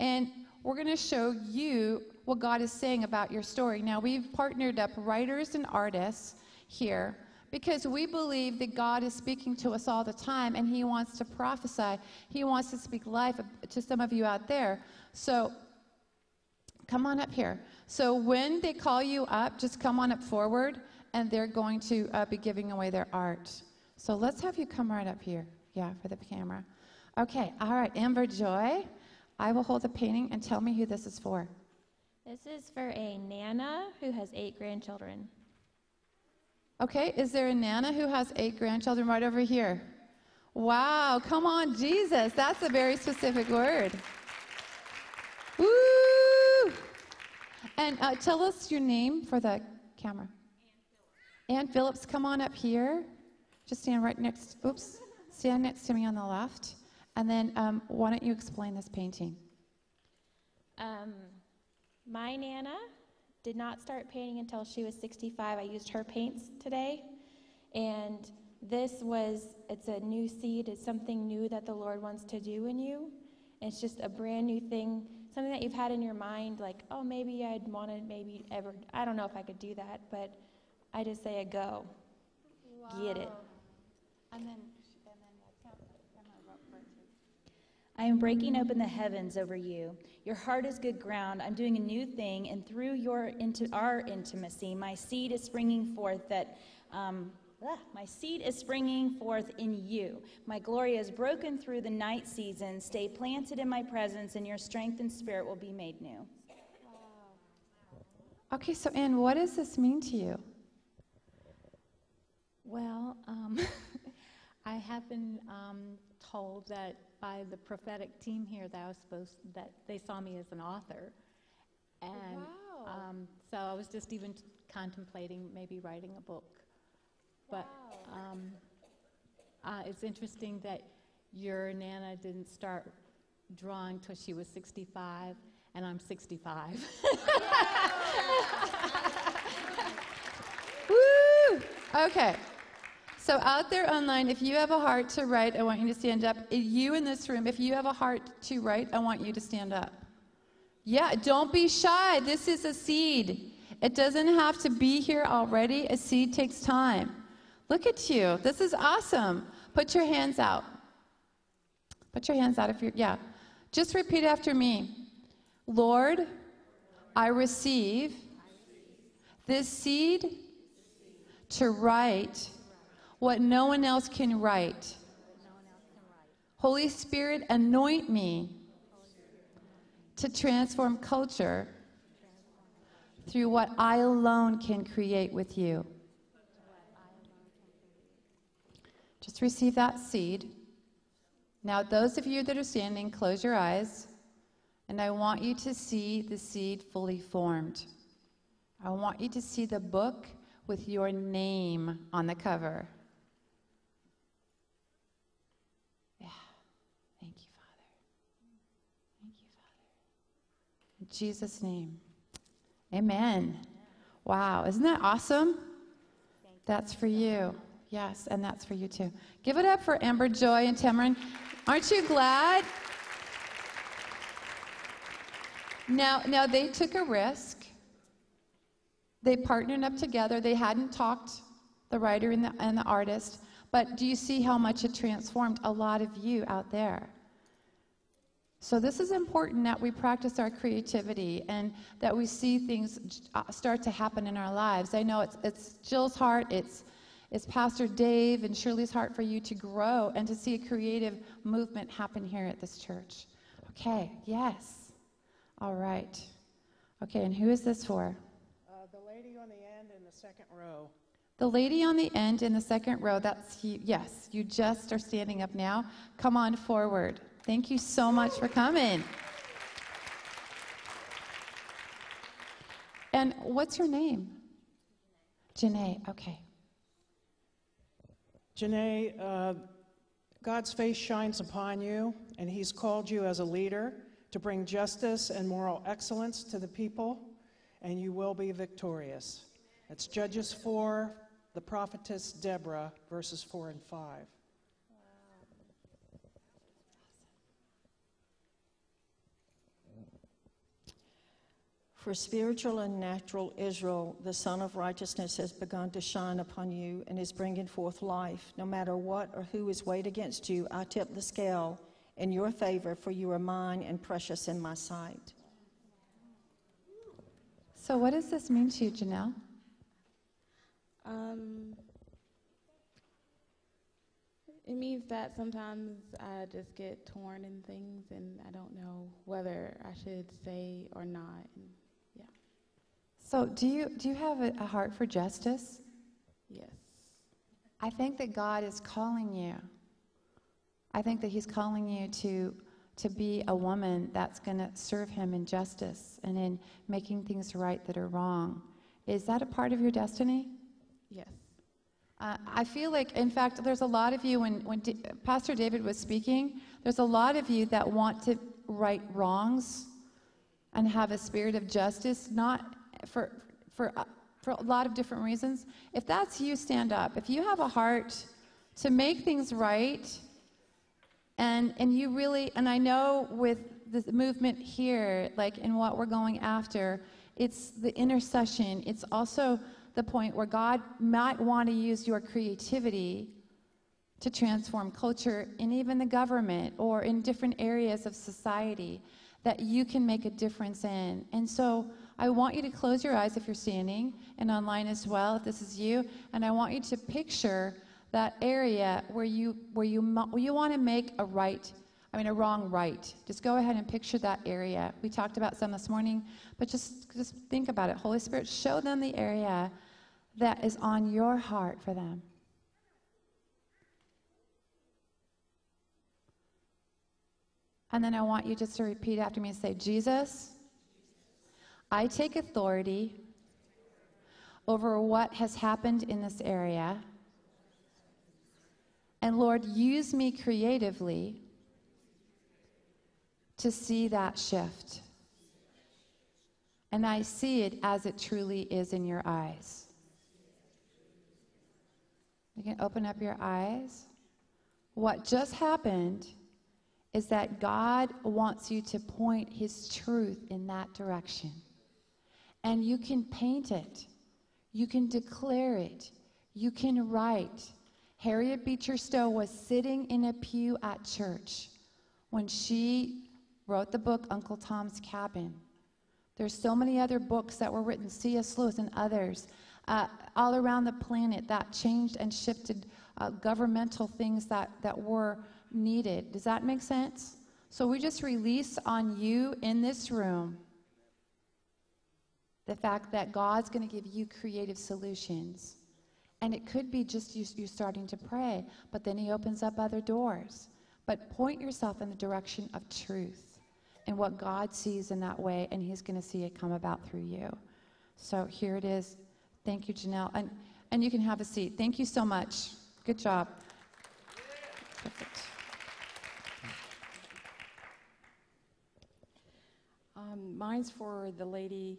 D: And we're going to show you what God is saying about your story. Now, we've partnered up writers and artists here because we believe that God is speaking to us all the time and He wants to prophesy. He wants to speak life to some of you out there. So, come on up here. So when they call you up, just come on up forward, and they're going to uh, be giving away their art. So let's have you come right up here. Yeah, for the camera. Okay, all right, Amber Joy. I will hold the painting and tell me who this is for.
E: This is for a Nana who has eight grandchildren.
D: Okay, is there a Nana who has eight grandchildren right over here? Wow, come on, Jesus. That's a very specific word. Woo! And uh, tell us your name for the camera. Ann Phillips, come on up here. Just stand right next. Oops, stand next to me on the left. And then, um, why don't you explain this painting?
E: Um, my Nana did not start painting until she was 65. I used her paints today. And this was, it's a new seed, it's something new that the Lord wants to do in you. It's just a brand new thing, something that you've had in your mind, like, oh, maybe I'd want to maybe ever, I don't know if I could do that, but I just say a go. Get it.
D: And then,
F: I am breaking open the heavens over you. Your heart is good ground. I'm doing a new thing, and through your into our intimacy, my seed is springing forth. That um, ah, my seed is springing forth in you. My glory is broken through the night season. Stay planted in my presence, and your strength and spirit will be made new.
D: okay, so Ann, what does this mean to you?
G: Well, um, I have been um, told that by the prophetic team here that I was supposed that they saw me as an author, and
D: Wow.
G: um, so I was just even t- contemplating maybe writing a book. But um, uh, it's interesting that your nana didn't start drawing till she was 65, and I'm 65.
D: Woo! Okay. So out there online, if you have a heart to write, I want you to stand up. You in this room, if you have a heart to write, I want you to stand up. Yeah, don't be shy. This is a seed. It doesn't have to be here already. A seed takes time. Look at you. This is awesome. Put your hands out. Put your hands out if you're, yeah. Just repeat after me Lord, I receive this seed to write what no one else can write. Holy Spirit, anoint me to transform culture through what I alone can create with you. Just receive that seed. Now, those of you that are standing, close your eyes, and I want you to see the seed fully formed. I want you to see the book with your name on the cover. Yeah. Thank you, Father. Thank you, Father. Jesus' name. Amen. Wow. Isn't that awesome? That's for you. Yes, and that's for you too. Give it up for Amber Joy and Tamarin. Aren't you glad? Now, now they took a risk. They partnered up together. They hadn't talked, the writer and the, and the artist. But do you see how much it transformed a lot of you out there? So this is important that we practice our creativity and that we see things uh, start to happen in our lives. I know it's, it's Jill's heart, it's, it's Pastor Dave and Shirley's heart for you to grow and to see a creative movement happen here at this church. Okay, yes. All right. Okay, and who is this for?
H: Uh, the lady on the end in the second row.
D: The lady on the end in the second row, that's you. Yes, you just are standing up now. Come on forward. Thank you so much for coming. And what's your name? Janae, okay.
H: Janae, uh, God's face shines upon you, and He's called you as a leader to bring justice and moral excellence to the people, and you will be victorious. It's Judges 4, the prophetess Deborah, verses 4 and 5.
I: For spiritual and natural Israel, the Sun of Righteousness has begun to shine upon you and is bringing forth life. No matter what or who is weighed against you, I tip the scale in your favor, for you are mine and precious in my sight.
D: So, what does this mean to you, Janelle?
J: Um, it means that sometimes I just get torn in things and I don't know whether I should say or not.
D: So, do you do you have a, a heart for justice?
J: Yes.
D: I think that God is calling you. I think that He's calling you to to be a woman that's going to serve Him in justice and in making things right that are wrong. Is that a part of your destiny?
J: Yes.
D: Uh, I feel like, in fact, there's a lot of you, when, when D- Pastor David was speaking, there's a lot of you that want to right wrongs and have a spirit of justice, not for, for, uh, for a lot of different reasons. If that's you, stand up. If you have a heart to make things right, and, and you really, and I know with the movement here, like in what we're going after, it's the intercession. It's also the point where God might want to use your creativity to transform culture and even the government or in different areas of society that you can make a difference in. And so I want you to close your eyes if you're standing and online as well, if this is you, and I want you to picture that area where you where you where you want to make a right I mean a wrong right. Just go ahead and picture that area. We talked about some this morning, but just just think about it. Holy Spirit, show them the area that is on your heart for them. And then I want you just to repeat after me and say, Jesus, I take authority over what has happened in this area. And Lord, use me creatively to see that shift. And I see it as it truly is in your eyes. You can open up your eyes. What just happened is that God wants you to point His truth in that direction. And you can paint it, you can declare it, you can write. Harriet Beecher Stowe was sitting in a pew at church when she wrote the book Uncle Tom's Cabin. There's so many other books that were written, C.S. Lewis and others, uh, all around the planet that changed and shifted uh, governmental things that, that were needed. Does that make sense? So we just release on you in this room the fact that God's going to give you creative solutions. And it could be just you, you starting to pray, but then He opens up other doors. But point yourself in the direction of truth and what God sees in that way, and He's going to see it come about through you. So here it is. Thank you, Janelle. And, and you can have a seat. Thank you so much. Good job. Perfect.
K: Um, mine's for the lady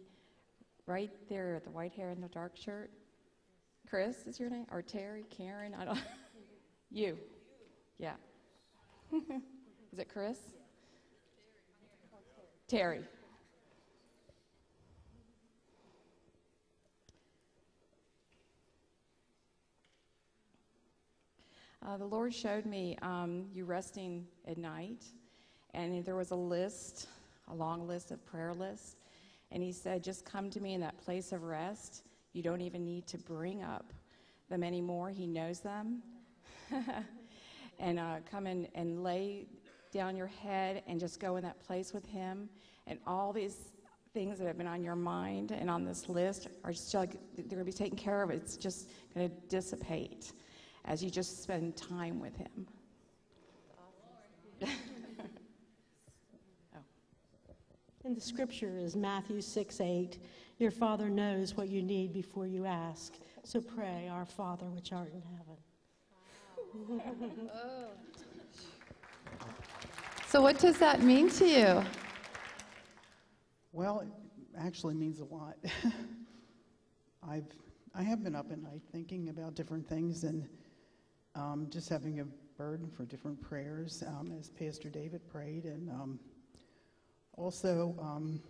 K: right there, the white hair and the dark shirt. Chris is your name? Or Terry? Karen? I don't. you. Yeah. is it Chris? Terry. Uh, the Lord showed me um, you resting at night, and there was a list, a long list of prayer lists, and He said, "Just come to me in that place of rest. You don't even need to bring up them anymore. He knows them, and uh, come in and lay down your head and just go in that place with Him, and all these." Things that have been on your mind and on this list are still they're going to be taken care of. It's just going to dissipate as you just spend time with Him.
L: And the scripture is Matthew 6 8. Your Father knows what you need before you ask. So pray, Our Father which art in heaven.
D: So, what does that mean to you?
M: Well, it actually means a lot. I've I have been up at night thinking about different things and um, just having a burden for different prayers um, as Pastor David prayed, and um, also um,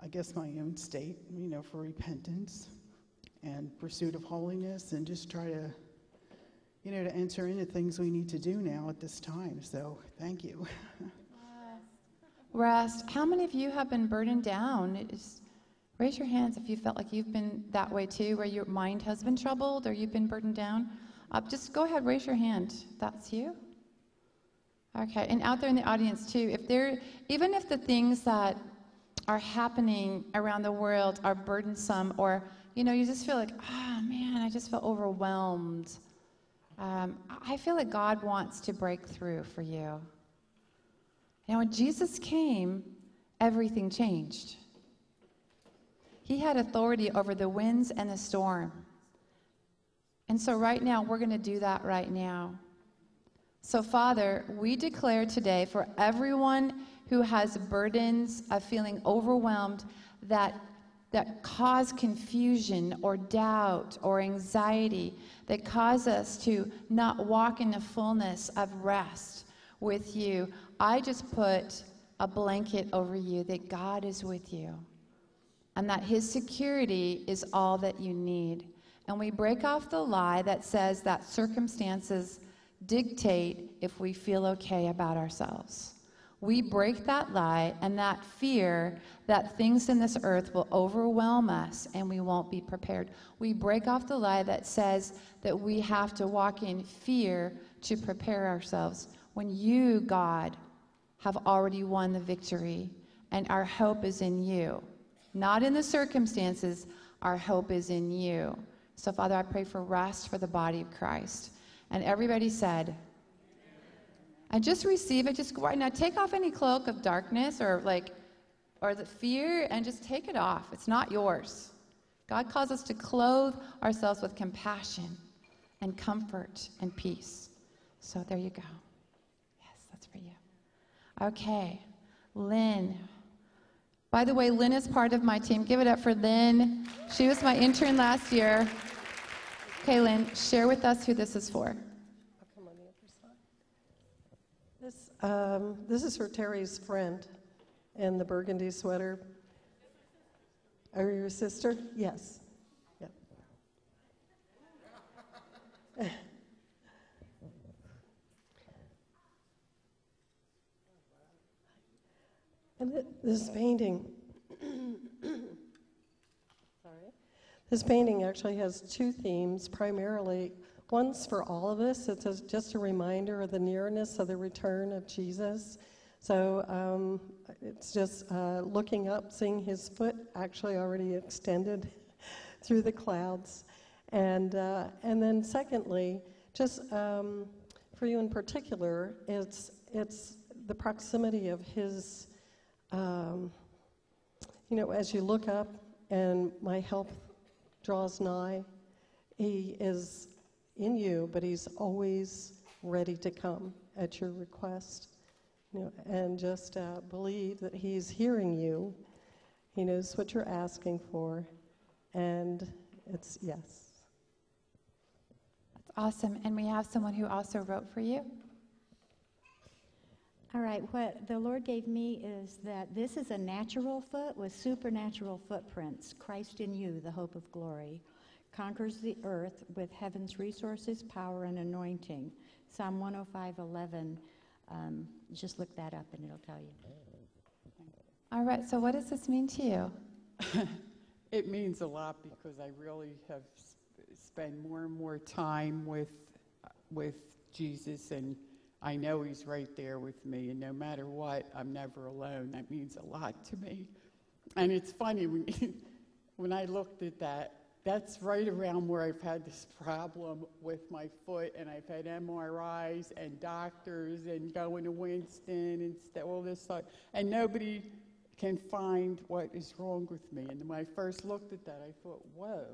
M: I guess my own state, you know, for repentance and pursuit of holiness, and just try to you know to enter into things we need to do now at this time. So thank you.
D: Rest. How many of you have been burdened down? Is, raise your hands if you felt like you've been that way too, where your mind has been troubled or you've been burdened down. Uh, just go ahead, raise your hand. That's you. Okay, and out there in the audience too, if there, even if the things that are happening around the world are burdensome, or you know, you just feel like, ah, oh, man, I just feel overwhelmed. Um, I feel like God wants to break through for you. Now, when Jesus came, everything changed. He had authority over the winds and the storm. And so, right now, we're going to do that right now. So, Father, we declare today for everyone who has burdens of feeling overwhelmed that, that cause confusion or doubt or anxiety, that cause us to not walk in the fullness of rest with you. I just put a blanket over you that God is with you and that His security is all that you need. And we break off the lie that says that circumstances dictate if we feel okay about ourselves. We break that lie and that fear that things in this earth will overwhelm us and we won't be prepared. We break off the lie that says that we have to walk in fear to prepare ourselves when you, God, have already won the victory and our hope is in you, not in the circumstances. Our hope is in you. So, Father, I pray for rest for the body of Christ. And everybody said, and just receive it. Just go right now, take off any cloak of darkness or like, or the fear, and just take it off. It's not yours. God calls us to clothe ourselves with compassion and comfort and peace. So there you go. Yes, that's for you. Okay, Lynn. By the way, Lynn is part of my team. Give it up for Lynn. She was my intern last year. Okay, Lynn, share with us who this is for.
N: This, um, this is for Terry's friend in the burgundy sweater. Are you your sister? Yes. Yep. and th- this painting, this painting actually has two themes primarily. One's for all of us. It's a, just a reminder of the nearness of the return of Jesus. So um, it's just uh, looking up, seeing his foot actually already extended through the clouds. And, uh, and then, secondly, just um, for you in particular, it's, it's the proximity of his, um, you know, as you look up and my help draws nigh, he is in you, but he's always ready to come at your request. You know, and just uh, believe that he's hearing you. He knows what you're asking for, and it's yes.
D: That's awesome. And we have someone who also wrote for you.
O: All right, what the Lord gave me is that this is a natural foot with supernatural footprints. Christ in you, the hope of glory, conquers the earth with heaven's resources, power, and anointing. Psalm 105:11. Um, just look that up and it'll tell you.
D: All right, so what does this mean to you?
P: It means a lot because I really have s- spent more and more time with with Jesus, and I know He's right there with me. And no matter what, I'm never alone. That means a lot to me. And it's funny when when I looked at that. That's right around where I've had this problem with my foot, and I've had MRIs and doctors and going to Winston and st- all this stuff, and nobody can find what is wrong with me. And when I first looked at that, I thought, whoa,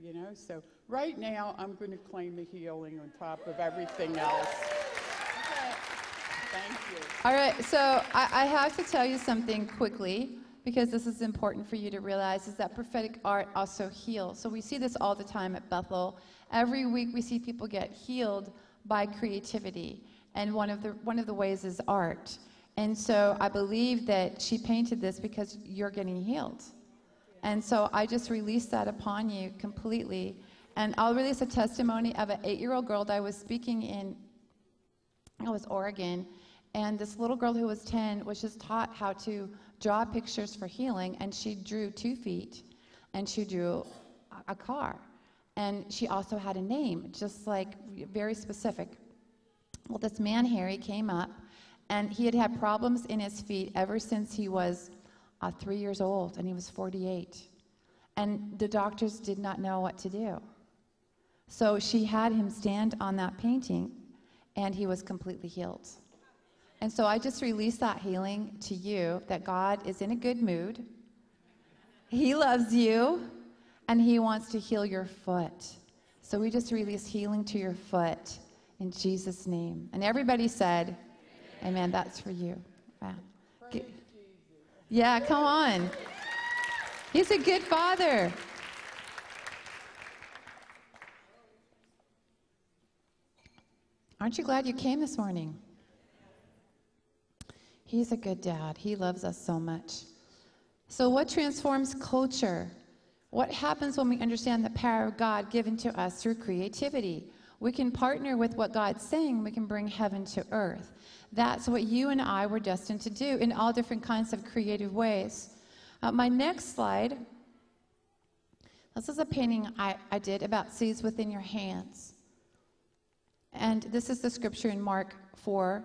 P: you know? So right now, I'm going to claim the healing on top of everything else. Thank you.
D: All right, so I, I have to tell you something quickly because this is important for you to realize is that prophetic art also heals. So we see this all the time at Bethel. Every week we see people get healed by creativity, and one of the one of the ways is art. And so I believe that she painted this because you're getting healed. And so I just released that upon you completely. And I'll release a testimony of an eight-year-old girl that I was speaking in it was Oregon, and this little girl who was 10 was just taught how to draw pictures for healing, and she drew two feet, and she drew a- car, and she also had a name, just like very specific. Well, this man Harry came up, and he had had problems in his feet ever since he was uh, three years old, and he was 48, and the doctors did not know what to do. So she had him stand on that painting, and he was completely healed. And so I just release that healing to you that God is in a good mood. He loves you, and He wants to heal your foot. So we just release healing to your foot in Jesus' name. And everybody said, Amen. That's for you. Wow. Yeah, come on. He's a good father. Aren't you glad you came this morning? He's a good dad. He loves us so much. So, what transforms culture? What happens when we understand the power of God given to us through creativity? We can partner with what God's saying, we can bring heaven to earth. That's what you and I were destined to do in all different kinds of creative ways. Uh, my next slide this is a painting I, I did about seeds within your hands. And this is the scripture in Mark 4,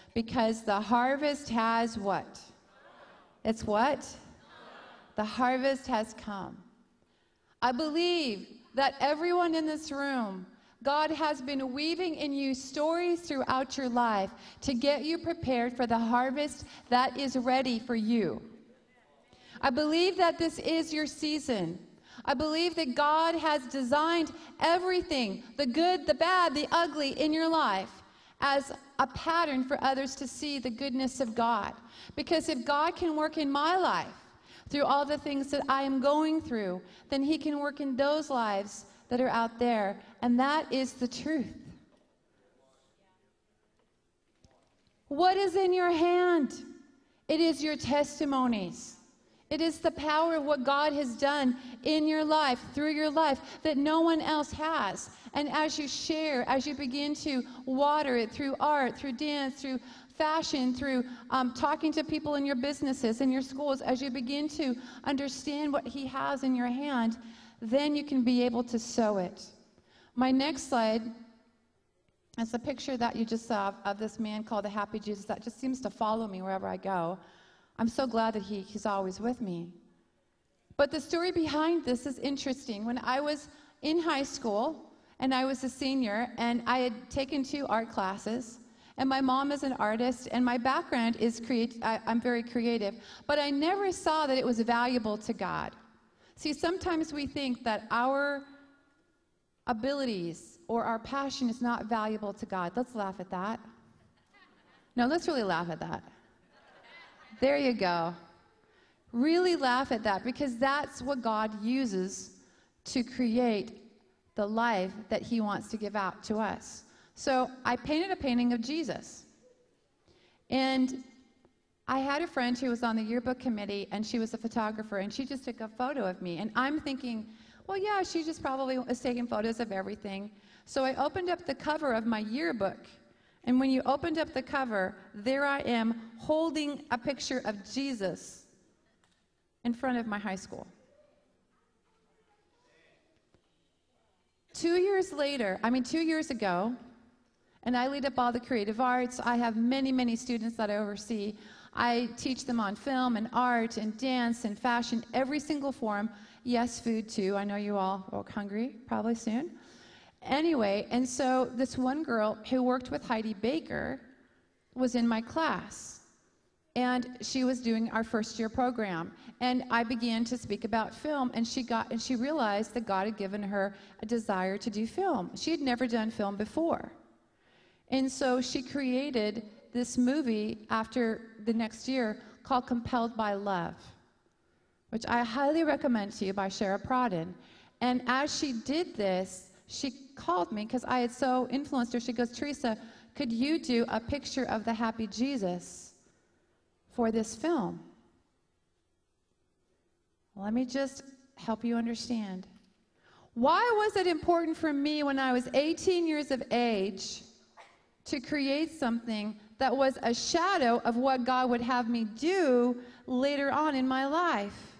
D: because the harvest has what? It's what? The harvest has come. I believe that everyone in this room, God has been weaving in you stories throughout your life to get you prepared for the harvest that is ready for you. I believe that this is your season. I believe that God has designed everything the good, the bad, the ugly in your life as a pattern for others to see the goodness of God. Because if God can work in my life through all the things that I am going through, then He can work in those lives that are out there. And that is the truth. What is in your hand? It is your testimonies. It is the power of what God has done in your life, through your life, that no one else has. And as you share, as you begin to water it through art, through dance, through fashion, through um, talking to people in your businesses, in your schools, as you begin to understand what He has in your hand, then you can be able to sow it. My next slide is a picture that you just saw of, of this man called the Happy Jesus that just seems to follow me wherever I go. I'm so glad that he, he's always with me. But the story behind this is interesting. When I was in high school and I was a senior and I had taken two art classes, and my mom is an artist and my background is create I, I'm very creative, but I never saw that it was valuable to God. See, sometimes we think that our abilities or our passion is not valuable to God. Let's laugh at that. No, let's really laugh at that. There you go. Really laugh at that because that's what God uses to create the life that He wants to give out to us. So I painted a painting of Jesus. And I had a friend who was on the yearbook committee and she was a photographer and she just took a photo of me. And I'm thinking, well, yeah, she just probably was taking photos of everything. So I opened up the cover of my yearbook. And when you opened up the cover, there I am holding a picture of Jesus in front of my high school. Two years later, I mean, two years ago, and I lead up all the creative arts. I have many, many students that I oversee. I teach them on film and art and dance and fashion, every single form. Yes, food too. I know you all are hungry, probably soon. Anyway, and so this one girl who worked with Heidi Baker was in my class. And she was doing our first year program. And I began to speak about film, and she got and she realized that God had given her a desire to do film. She had never done film before. And so she created this movie after the next year called Compelled by Love, which I highly recommend to you by Shara Pradhan. And as she did this, she called me because I had so influenced her. She goes, Theresa, could you do a picture of the happy Jesus for this film? Let me just help you understand. Why was it important for me when I was 18 years of age to create something that was a shadow of what God would have me do later on in my life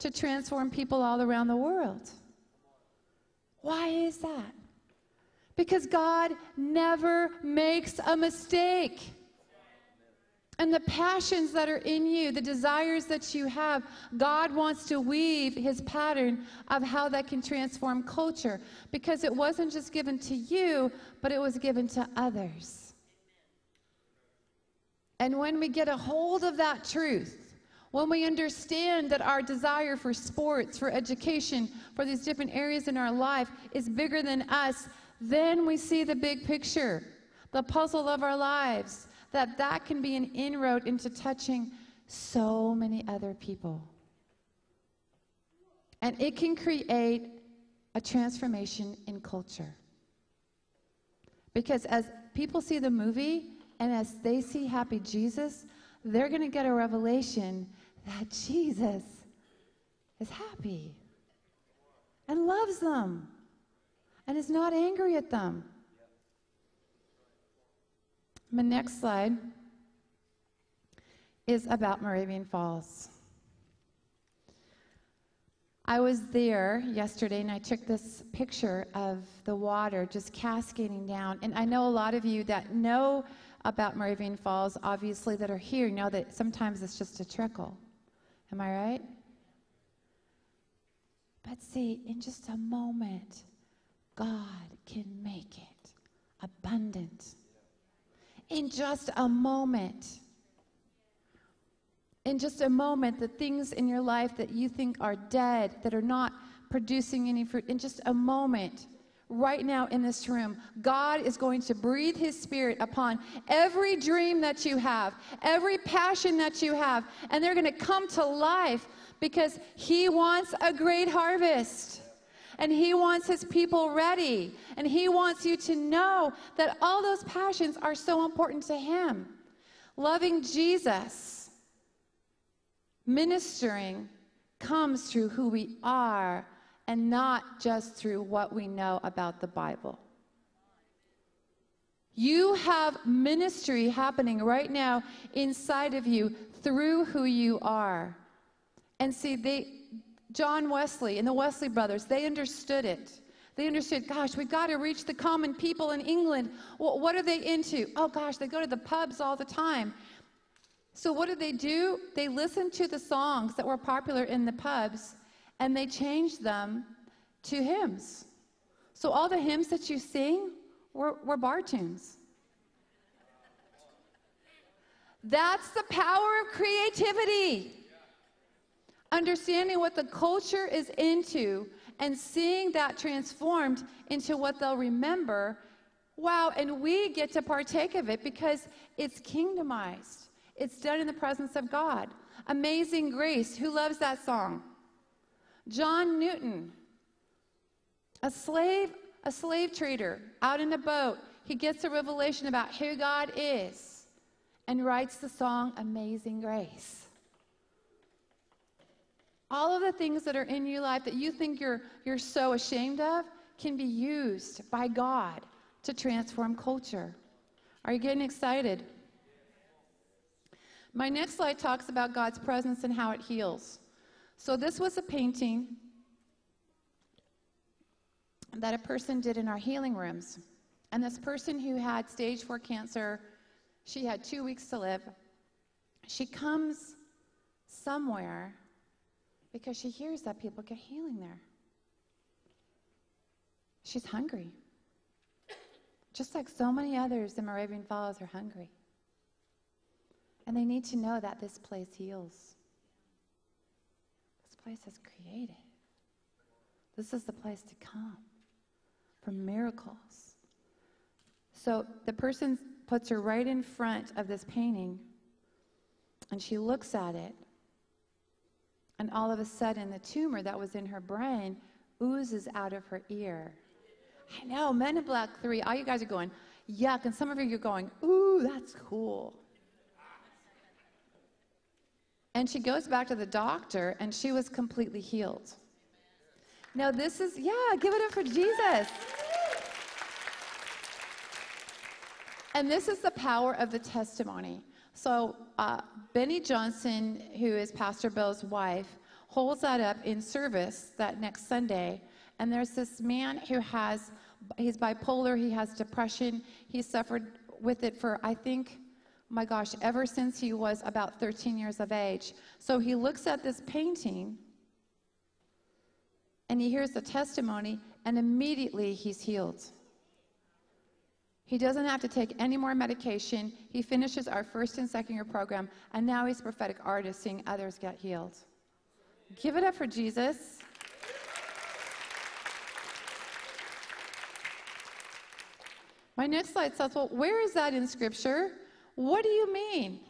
D: to transform people all around the world? Why is that? Because God never makes a mistake. And the passions that are in you, the desires that you have, God wants to weave his pattern of how that can transform culture because it wasn't just given to you, but it was given to others. And when we get a hold of that truth, when we understand that our desire for sports, for education, for these different areas in our life is bigger than us, then we see the big picture, the puzzle of our lives that that can be an inroad into touching so many other people. And it can create a transformation in culture. Because as people see the movie and as they see happy Jesus, they're going to get a revelation that Jesus is happy and loves them and is not angry at them. My next slide is about Moravian Falls. I was there yesterday and I took this picture of the water just cascading down. And I know a lot of you that know about Moravian Falls, obviously, that are here, know that sometimes it's just a trickle. Am I right? But see, in just a moment, God can make it abundant in just a moment. In just a moment, the things in your life that you think are dead, that are not producing any fruit, in just a moment, right now in this room, God is going to breathe His Spirit upon every dream that you have, every passion that you have, and they're going to come to life because He wants a great harvest. And He wants His people ready. And He wants you to know that all those passions are so important to Him. Loving Jesus, ministering, comes through who we are and not just through what we know about the Bible. You have ministry happening right now inside of you through who you are. And see, they, John Wesley and the Wesley brothers, they understood it. They understood, gosh, we've got to reach the common people in England. Well, what are they into? Oh, gosh, they go to the pubs all the time. So, what did they do? They listened to the songs that were popular in the pubs and they changed them to hymns. So, all the hymns that you sing were, were bar tunes. That's the power of creativity understanding what the culture is into and seeing that transformed into what they'll remember. Wow, and we get to partake of it because it's kingdomized. It's done in the presence of God. Amazing Grace, who loves that song? John Newton, a slave, a slave trader out in a boat. He gets a revelation about who God is and writes the song Amazing Grace. All of the things that are in your life that you think you're, you're so ashamed of can be used by God to transform culture. Are you getting excited? My next slide talks about God's presence and how it heals. So, this was a painting that a person did in our healing rooms. And this person who had stage four cancer, she had two weeks to live. she comes somewhere because she hears that people get healing there. She's hungry. Just like so many others in Moravian Falls are hungry. And they need to know that this place heals. This place is creative. This is the place to come for miracles. So the person puts her right in front of this painting and she looks at it. And all of a sudden, the tumor that was in her brain oozes out of her ear. I know, Men in Black 3, all you guys are going, yuck. And some of you are going, ooh, that's cool. And she goes back to the doctor, and she was completely healed. Now, this is, yeah, give it up for Jesus. And this is the power of the testimony. So, uh, Beni Johnson, who is Pastor Bill's wife, holds that up in service that next Sunday. And there's this man who has, he's bipolar, he has depression, he suffered with it for, I think, my gosh, ever since he was about 13 years of age. So he looks at this painting and he hears the testimony, and immediately he's healed. He doesn't have to take any more medication. He finishes our first and second year program, and now he's a prophetic artist seeing others get healed. Give it up for Jesus. My next slide says, Well, where is that in Scripture? What do you mean?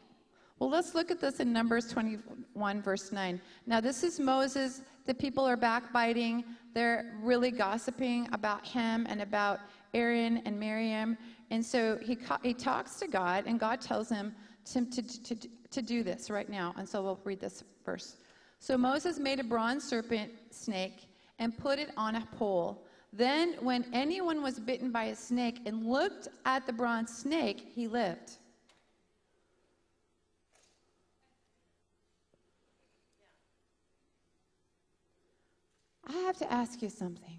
D: Well, let's look at this in Numbers 21, verse 9. Now, this is Moses. The people are backbiting. They're really gossiping about him and about Aaron and Miriam. And so he, he talks to God, and God tells him to, to, to, to do this right now. And so we'll read this verse. So Moses made a bronze serpent snake and put it on a pole. Then, when anyone was bitten by a snake and looked at the bronze snake, he lived. I have to ask you something.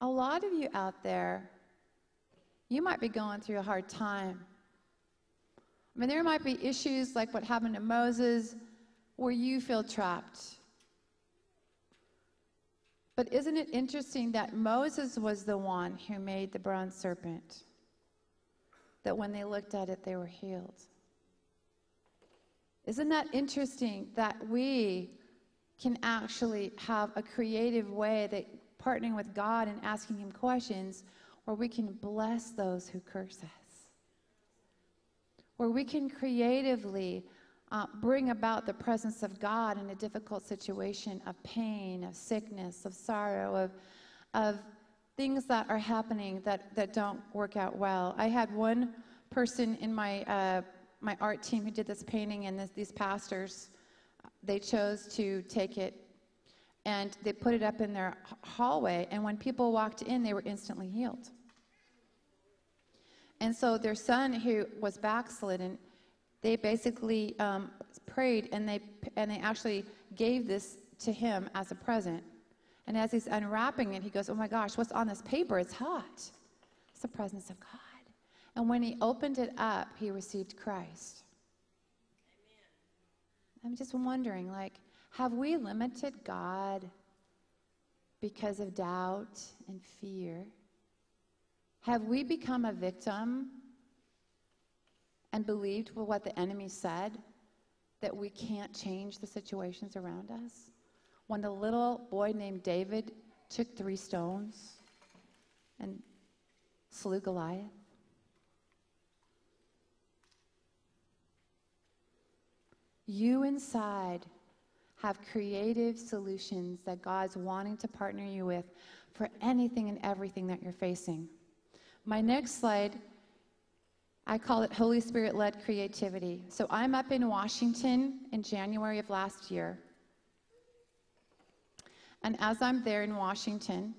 D: A lot of you out there, you might be going through a hard time. I mean, there might be issues like what happened to Moses where you feel trapped. But isn't it interesting that Moses was the one who made the bronze serpent? That when they looked at it, they were healed. Isn't that interesting that we can actually have a creative way that partnering with God and asking Him questions where we can bless those who curse us, where we can creatively uh, bring about the presence of God in a difficult situation of pain, of sickness, of sorrow, of, of things that are happening that, that don't work out well. I had one person in my, uh, my art team who did this painting, and this, these pastors, they chose to take it and they put it up in their hallway. And when people walked in, they were instantly healed. And so their son, who was backslidden, they basically um, prayed and they and they actually gave this to him as a present. And as he's unwrapping it, he goes, "Oh my gosh, what's on this paper? It's hot. It's the presence of God." And when he opened it up, he received Christ. I'm just wondering, like, have we limited God because of doubt and fear? Have we become a victim and believed what the enemy said that we can't change the situations around us? When the little boy named David took three stones and slew Goliath? You inside have creative solutions that God's wanting to partner you with for anything and everything that you're facing. My next slide, I call it Holy Spirit led creativity. So I'm up in Washington in January of last year. And as I'm there in Washington,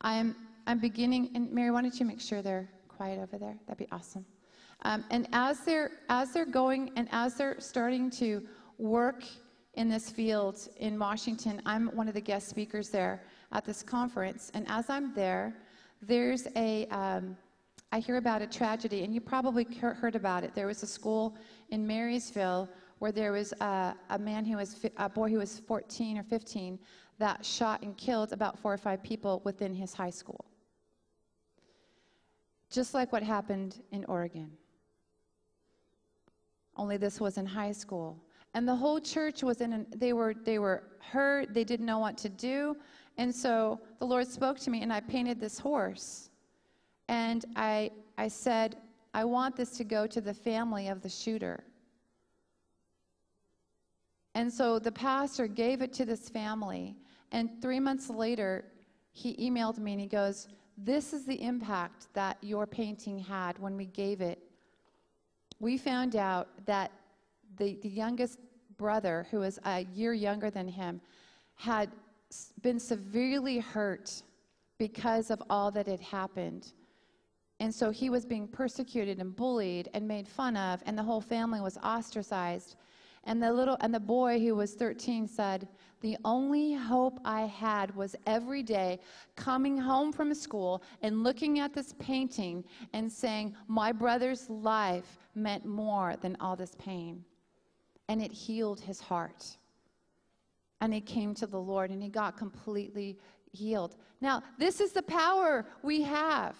D: I'm, I'm beginning, and Mary, why don't you make sure they're quiet over there? That'd be awesome. Um, and as they're, as they're going and as they're starting to work in this field in Washington. I'm one of the guest speakers there at this conference. And as I'm there, there's a, um, I hear about a tragedy, and you probably heard about it. There was a school in Marysville where there was a, a man who was, a boy who was 14 or 15 that shot and killed about four or five people within his high school. Just like what happened in Oregon. Only this was in high school. And the whole church was in, an, they were, they were hurt, they didn't know what to do. And so the Lord spoke to me, and I painted this horse. And I, I said, I want this to go to the family of the shooter. And so the pastor gave it to this family. And three months later, he emailed me and he goes, This is the impact that your painting had when we gave it. We found out that the, the youngest brother, who was a year younger than him, had been severely hurt because of all that had happened. And so he was being persecuted and bullied and made fun of, and the whole family was ostracized. And the little and the boy who was 13 said, "The only hope I had was every day coming home from school and looking at this painting and saying, "My brother's life meant more than all this pain." And it healed his heart. And he came to the Lord and he got completely healed. Now, this is the power we have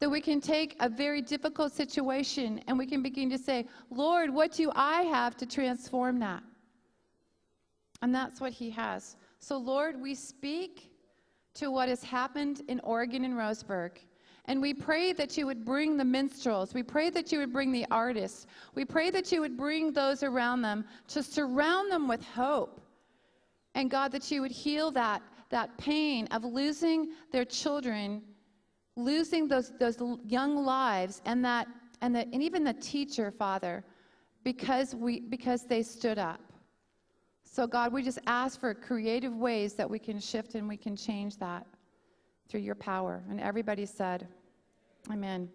D: that we can take a very difficult situation and we can begin to say, Lord, what do I have to transform that? And that's what He has. So, Lord, we speak to what has happened in Oregon and Roseburg. And we pray that you would bring the minstrels. We pray that you would bring the artists. We pray that you would bring those around them to surround them with hope. And God, that you would heal that, that pain of losing their children losing those, those young lives and that and, the, and even the teacher father because we because they stood up so god we just ask for creative ways that we can shift and we can change that through your power and everybody said amen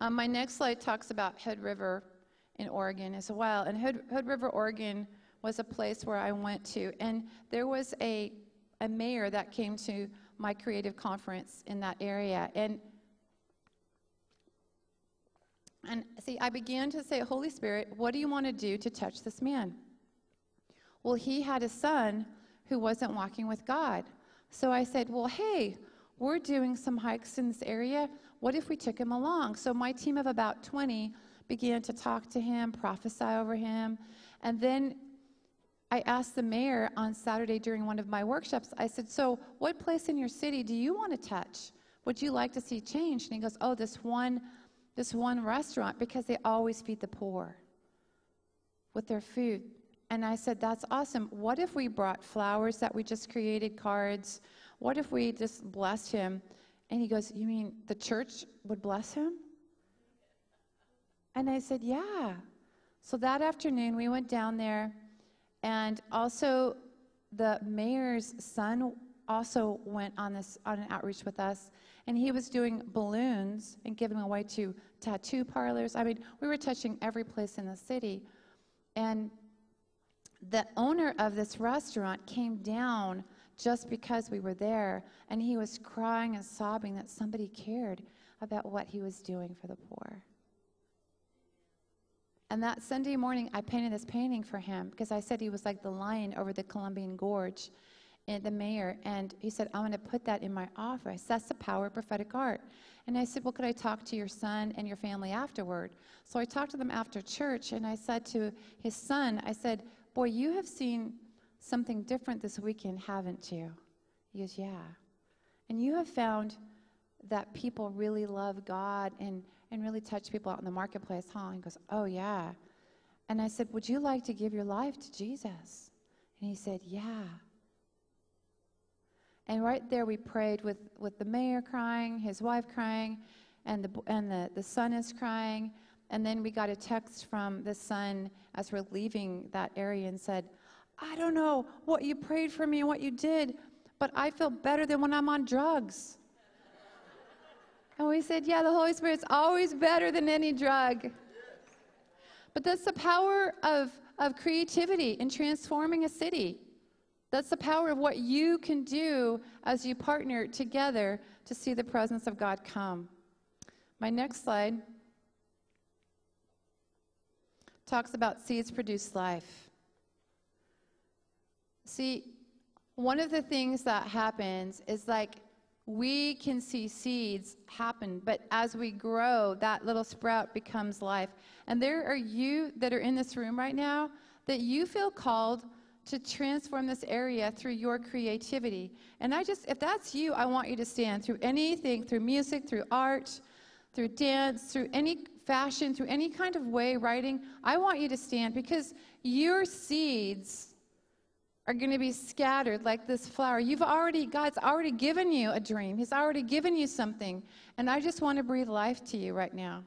D: um, my next slide talks about hood river in oregon as well and hood, hood river oregon was a place where i went to and there was a, a mayor that came to my creative conference in that area. And and see, I began to say, Holy Spirit, what do you want to do to touch this man? Well, he had a son who wasn't walking with God. So I said, Well, hey, we're doing some hikes in this area. What if we took him along? So my team of about 20 began to talk to him, prophesy over him. And then I asked the mayor on Saturday during one of my workshops, I said, So, what place in your city do you want to touch? Would you like to see change? And he goes, Oh, this one, this one restaurant, because they always feed the poor with their food. And I said, That's awesome. What if we brought flowers that we just created, cards? What if we just blessed him? And he goes, You mean the church would bless him? And I said, Yeah. So that afternoon, we went down there. And also, the mayor's son also went on this on an outreach with us, and he was doing balloons and giving away to tattoo parlors. I mean, we were touching every place in the city, and the owner of this restaurant came down just because we were there, and he was crying and sobbing that somebody cared about what he was doing for the poor. And that Sunday morning, I painted this painting for him because I said he was like the lion over the Columbian Gorge, and the mayor. And he said, I'm going to put that in my office. That's the power of prophetic art. And I said, Well, could I talk to your son and your family afterward? So I talked to them after church, and I said to his son, I said, Boy, you have seen something different this weekend, haven't you? He goes, Yeah. And you have found that people really love God and, and really touch people out in the marketplace, huh? And he goes, Oh, yeah. And I said, Would you like to give your life to Jesus? And he said, Yeah. And right there, we prayed with, with the mayor crying, his wife crying, and, the, and the, the son is crying. And then we got a text from the son as we're leaving that area and said, I don't know what you prayed for me and what you did, but I feel better than when I'm on drugs. And we said, Yeah, the Holy Spirit's always better than any drug. But that's the power of, of creativity in transforming a city. That's the power of what you can do as you partner together to see the presence of God come. My next slide talks about seeds produce life. See, one of the things that happens is like we can see seeds happen, but as we grow, that little sprout becomes life. And there are you that are in this room right now that you feel called to transform this area through your creativity. And I just, if that's you, I want you to stand through anything, through music, through art, through dance, through any fashion, through any kind of way, writing. I want you to stand because your seeds are going to be scattered like this flower. You've already, God's already given you a dream, He's already given you something. And I just want to breathe life to you right now.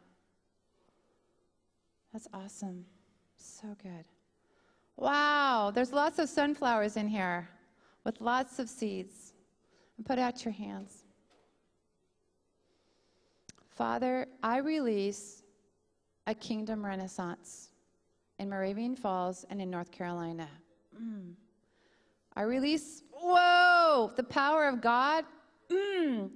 D: That's awesome. So good. Wow, there's lots of sunflowers in here with lots of seeds. And put out your hands. Father, I release a kingdom renaissance in Moravian Falls and in North Carolina. Mm. I release, whoa, the power of God mm,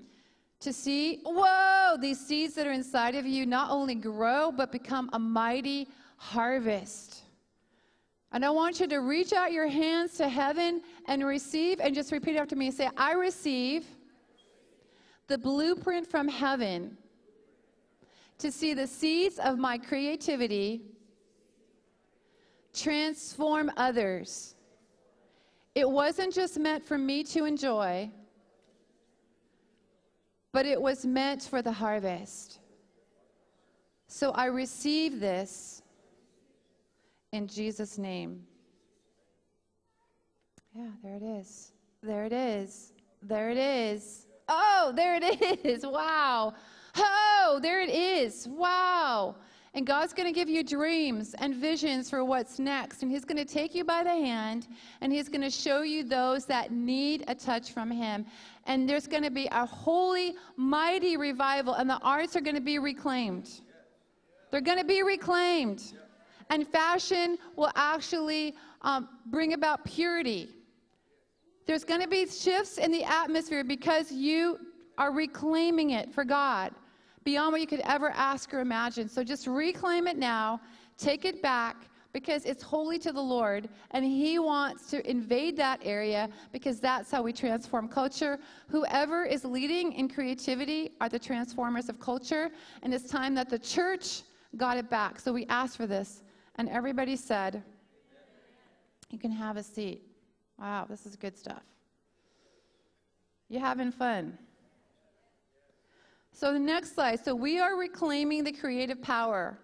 D: to see, whoa, these seeds that are inside of you not only grow, but become a mighty harvest. And I want you to reach out your hands to heaven and receive, and just repeat after me. Say, I receive the blueprint from heaven to see the seeds of my creativity transform others it wasn't just meant for me to enjoy, but it was meant for the harvest. So I receive this in Jesus' name. Yeah, there it is. There it is. There it is. Oh, there it is. Wow. Oh, there it is. Wow. And God's going to give you dreams and visions for what's next. And He's going to take you by the hand and He's going to show you those that need a touch from Him. And there's going to be a holy, mighty revival, and the arts are going to be reclaimed. They're going to be reclaimed. And fashion will actually um, bring about purity. There's going to be shifts in the atmosphere because you are reclaiming it for God beyond what you could ever ask or imagine. So just reclaim it now, take it back because it's holy to the Lord and He wants to invade that area because that's how we transform culture. Whoever is leading in creativity are the transformers of culture, and it's time that the church got it back. So we asked for this, and everybody said, You can have a seat. Wow, this is good stuff. You're having fun? So the next slide. So we are reclaiming the creative power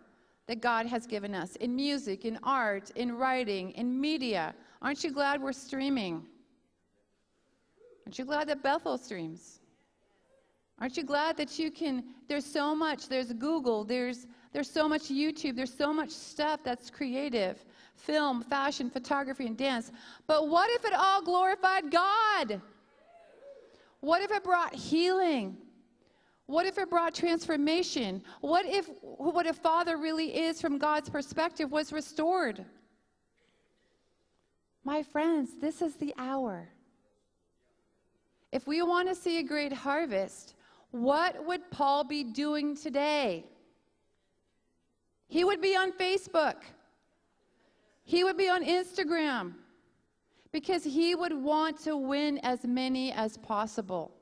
D: that God has given us in music, in art, in writing, in media. Aren't you glad we're streaming? Aren't you glad that Bethel streams? Aren't you glad that you can there's so much, there's Google, there's there's so much YouTube, there's so much stuff that's creative. Film, fashion, photography and dance. But what if it all glorified God? What if it brought healing? What if it brought transformation? What if what a father really is from God's perspective was restored? My friends, this is the hour. If we want to see a great harvest, what would Paul be doing today? He would be on Facebook. He would be on Instagram because he would want to win as many as possible.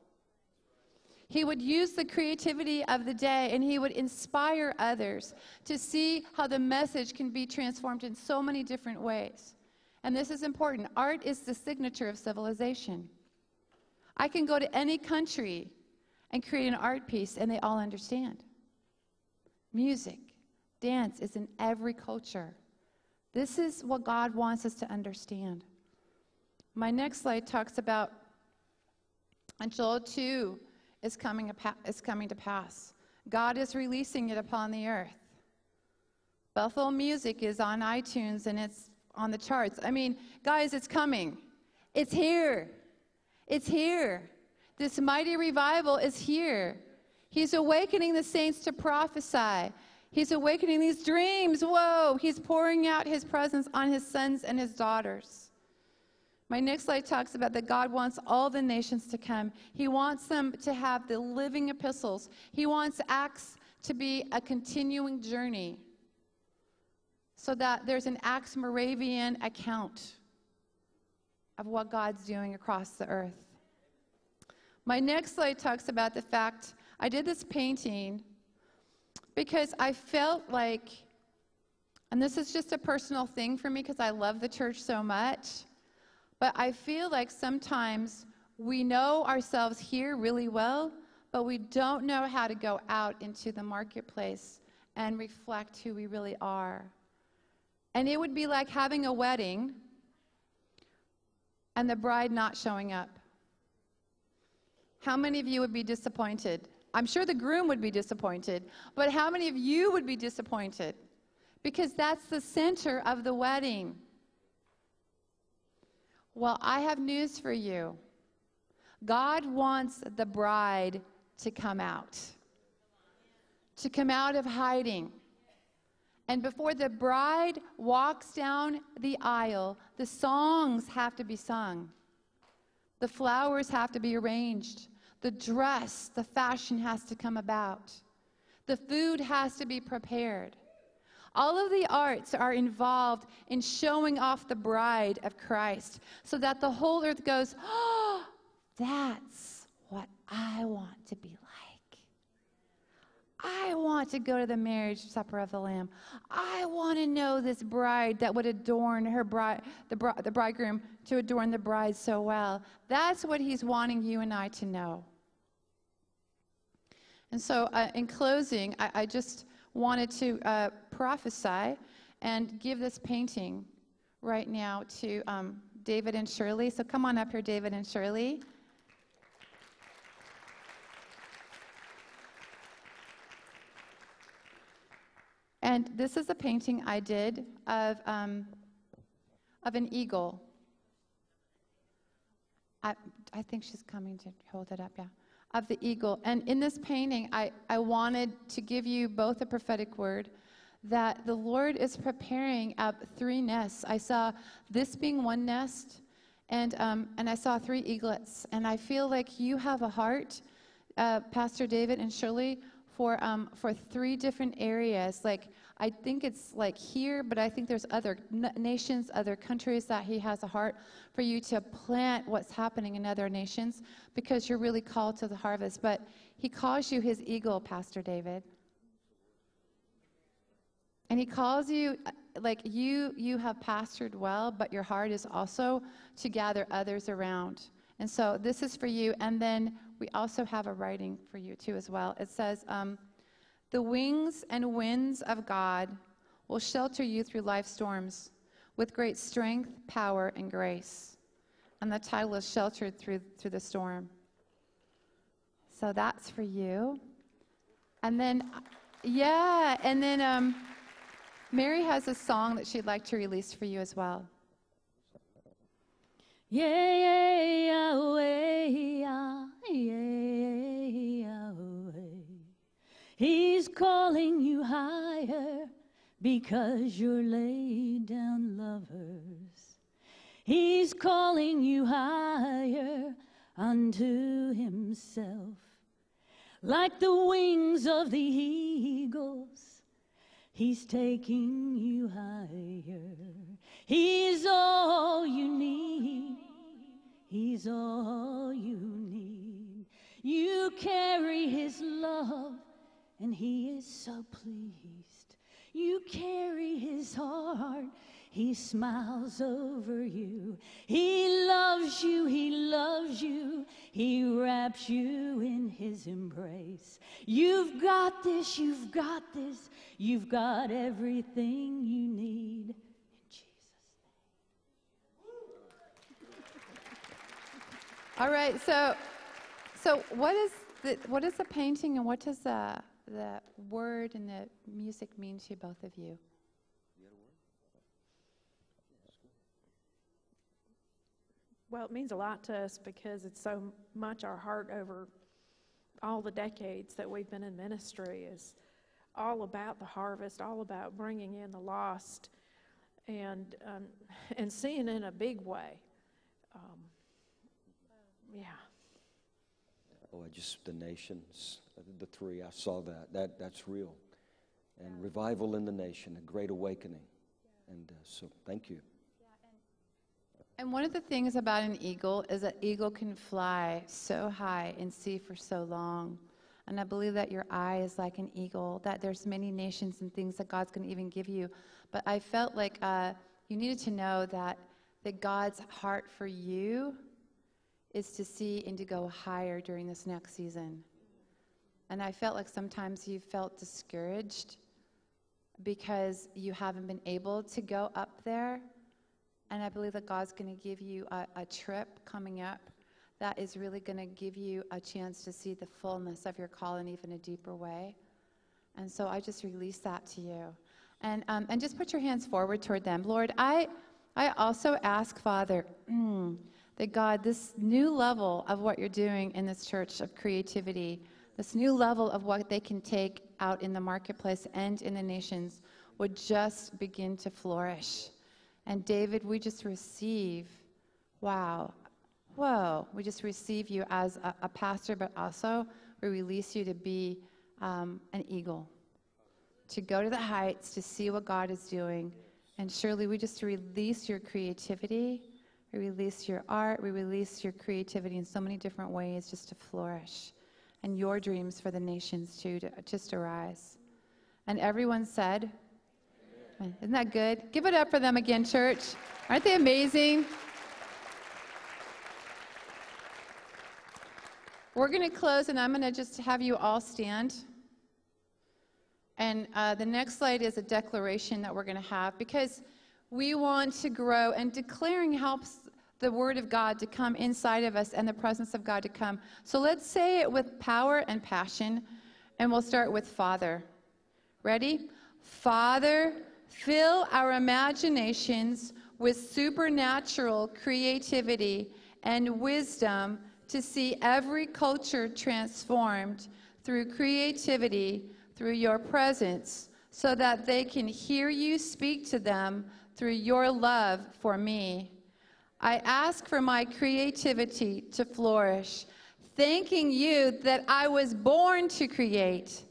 D: He would use the creativity of the day and he would inspire others to see how the message can be transformed in so many different ways. And this is important. Art is the signature of civilization. I can go to any country and create an art piece and they all understand. Music, dance is in every culture. This is what God wants us to understand. My next slide talks about in Joel 2 is coming, is coming to pass. God is releasing it upon the earth. Bethel Music is on iTunes and it's on the charts. I mean, guys, it's coming. It's here. It's here. This mighty revival is here. He's awakening the saints to prophesy. He's awakening these dreams. Whoa, he's pouring out his presence on his sons and his daughters. My next slide talks about that God wants all the nations to come. He wants them to have the living epistles. He wants Acts to be a continuing journey so that there's an Acts Moravian account of what God's doing across the earth. My next slide talks about the fact I did this painting because I felt like, and this is just a personal thing for me because I love the church so much, but I feel like sometimes we know ourselves here really well, but we don't know how to go out into the marketplace and reflect who we really are. And it would be like having a wedding and the bride not showing up. How many of you would be disappointed? I'm sure the groom would be disappointed, but how many of you would be disappointed? Because that's the center of the wedding. Well, I have news for you. God wants the bride to come out, to come out of hiding. And before the bride walks down the aisle, the songs have to be sung. The flowers have to be arranged. The dress, the fashion has to come about. The food has to be prepared. All of the arts are involved in showing off the bride of Christ so that the whole earth goes, oh, that's what I want to be like. I want to go to the marriage supper of the Lamb. I want to know this bride that would adorn her bride, the, the bridegroom to adorn the bride so well. That's what he's wanting you and I to know. And so, uh, in closing, I, I, just wanted to uh, prophesy and give this painting right now to um, David and Shirley. So, come on up here, David and Shirley. And this is a painting I did of, um, of an eagle. I, I think she's coming to hold it up, yeah. Of the eagle. And in this painting, I, I wanted to give you both a prophetic word that the Lord is preparing up three nests. I saw this being one nest, and, um, and I saw three eaglets. And I feel like you have a heart, uh, Pastor David and Shirley, for, um, for three different areas. Like, I think it's like here, but I think there's other nations, other countries that he has a heart for you to plant what's happening in other nations because you're really called to the harvest. But he calls you his eagle, Pastor David. And he calls you uh, like you you have pastored well, but your heart is also to gather others around. And so this is for you. And then we also have a writing for you too as well. It says, um, "The wings and winds of God will shelter you through life storms with great strength, power, and grace." And the title is "Sheltered Through Through the Storm." So that's for you. And then, yeah, and then. Um, Mary has a song that she'd like to release for you as well.
Q: Yeah, yeah, Yahweh, yeah, yeah, Yahweh. He's calling you higher because you're laid down lovers. He's calling you higher unto himself. Like the wings of the eagles He's taking you higher. He's all you need. He's all you need. You carry His love, and He is so pleased. You carry His heart. He smiles over you. He loves you. He loves you. He wraps you in his embrace. You've got this. You've got this. You've got everything you need. In Jesus' name.
D: All right. So, so what is the what is the painting, and what does the the word and the music mean to both of you?
R: Well, it means a lot to us because it's so much our heart over all the decades that we've been in ministry is all about the harvest, all about bringing in the lost, and um, and seeing in a big way um, yeah.
A: Oh, I just the nations, the three. I saw that. That that's real, and revival in the nation, a great awakening, and uh, so thank you.
D: And one of the things about an eagle is that eagle can fly so high and see for so long. And I believe that your eye is like an eagle, that there's many nations and things that God's going to even give you. But I felt like uh, you needed to know that, that God's heart for you is to see and to go higher during this next season. And I felt like sometimes you felt discouraged because you haven't been able to go up there. And I believe that God's going to give you a, a trip coming up that is really going to give you a chance to see the fullness of your call in even a deeper way. And so I just release that to you. And, um, and just put your hands forward toward them. Lord, I, I also ask, Father, mm, that God, this new level of what you're doing in this church of creativity, this new level of what they can take out in the marketplace and in the nations, would just begin to flourish. And David, we just receive, wow, whoa, we just receive you as a, a pastor, but also we release you to be um, an eagle, to go to the heights, to see what God is doing. And Shirley we just release your creativity, we release your art, we release your creativity in so many different ways just to flourish. And your dreams for the nations too, to just arise. And everyone said, isn't that good? Give it up for them again, church. Aren't they amazing? We're going to close, and I'm going to just have you all stand. And uh, the next slide is a declaration that we're going to have because we want to grow, and declaring helps the Word of God to come inside of us and the presence of God to come. So let's say it with power and passion, and we'll start with Father. Ready? Father, fill our imaginations with supernatural creativity and wisdom to see every culture transformed through creativity, through your presence, so that they can hear you speak to them through your love for me. I ask for my creativity to flourish, thanking you that I was born to create.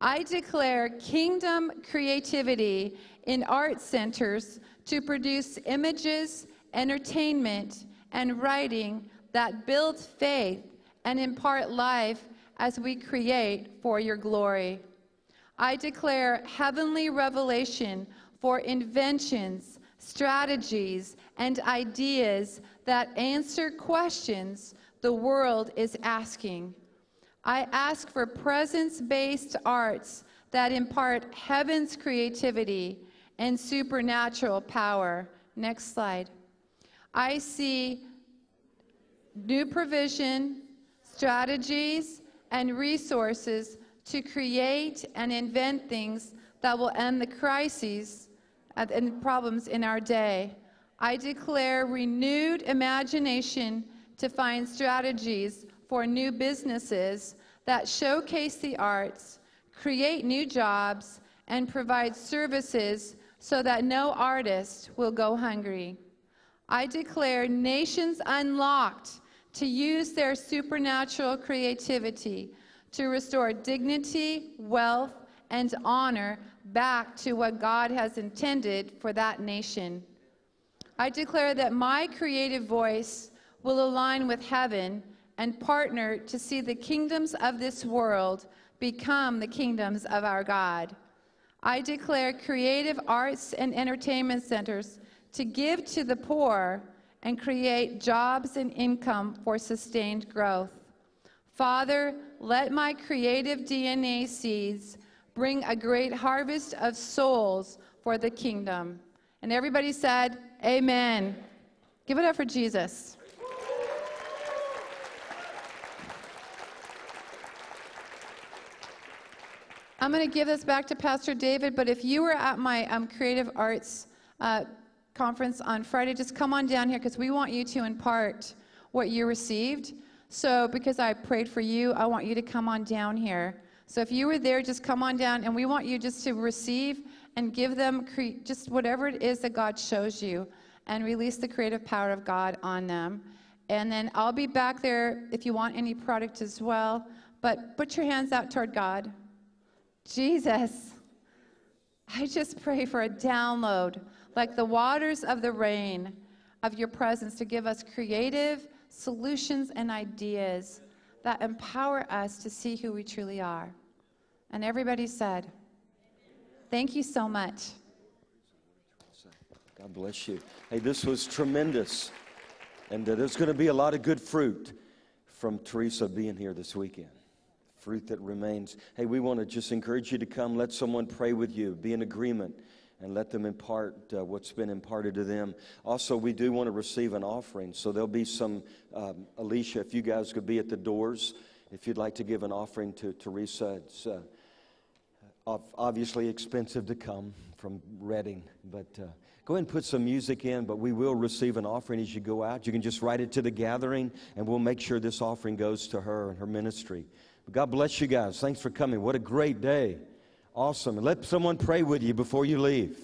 D: I declare kingdom creativity in art centers to produce images, entertainment, and writing that build faith and impart life as we create for your glory. I declare heavenly revelation for inventions, strategies, and ideas that answer questions the world is asking. I ask for presence based arts that impart heaven's creativity and supernatural power. Next slide. I see new provision, strategies, and resources to create and invent things that will end the crises and problems in our day. I declare renewed imagination to find strategies for new businesses that showcase the arts, create new jobs, and provide services so that no artist will go hungry. I declare nations unlocked to use their supernatural creativity to restore dignity, wealth, and honor back to what God has intended for that nation. I declare that my creative voice will align with heaven and partner to see the kingdoms of this world become the kingdoms of our God. I declare creative arts and entertainment centers to give to the poor and create jobs and income for sustained growth. Father, let my creative DNA seeds bring a great harvest of souls for the kingdom. And everybody said, Amen. Give it up for Jesus. I'm going to give this back to Pastor David, but if you were at my um, creative arts uh, conference on Friday, just come on down here because we want you to impart what you received. So, because I prayed for you, I want you to come on down here. So, if you were there, just come on down, and we want you just to receive and give them cre- just whatever it is that God shows you. and release the creative power of God on them. And then I'll be back there if you want any product as well. But put your hands out toward God. Jesus, I just pray for a download, like the waters of the rain of your presence, to give us creative solutions and ideas that empower us to see who we truly are. And everybody said, Thank you so much.
A: God bless you. Hey, this was tremendous. And uh, there's going to be a lot of good fruit from Theresa being here this weekend. Fruit that remains. Hey, we want to just encourage you to come. Let someone pray with you, be in agreement, and let them impart uh, what's been imparted to them. Also, we do want to receive an offering. So there'll be some, um, Alicia, if you guys could be at the doors, if you'd like to give an offering to Theresa. It's uh, obviously expensive to come from Redding, but. Uh, Go ahead and put some music in, but we will receive an offering as you go out. You can just write it to the gathering, and we'll make sure this offering goes to her and her ministry. But God bless you guys. Thanks for coming. What a great day. Awesome. And let someone pray with you before you leave.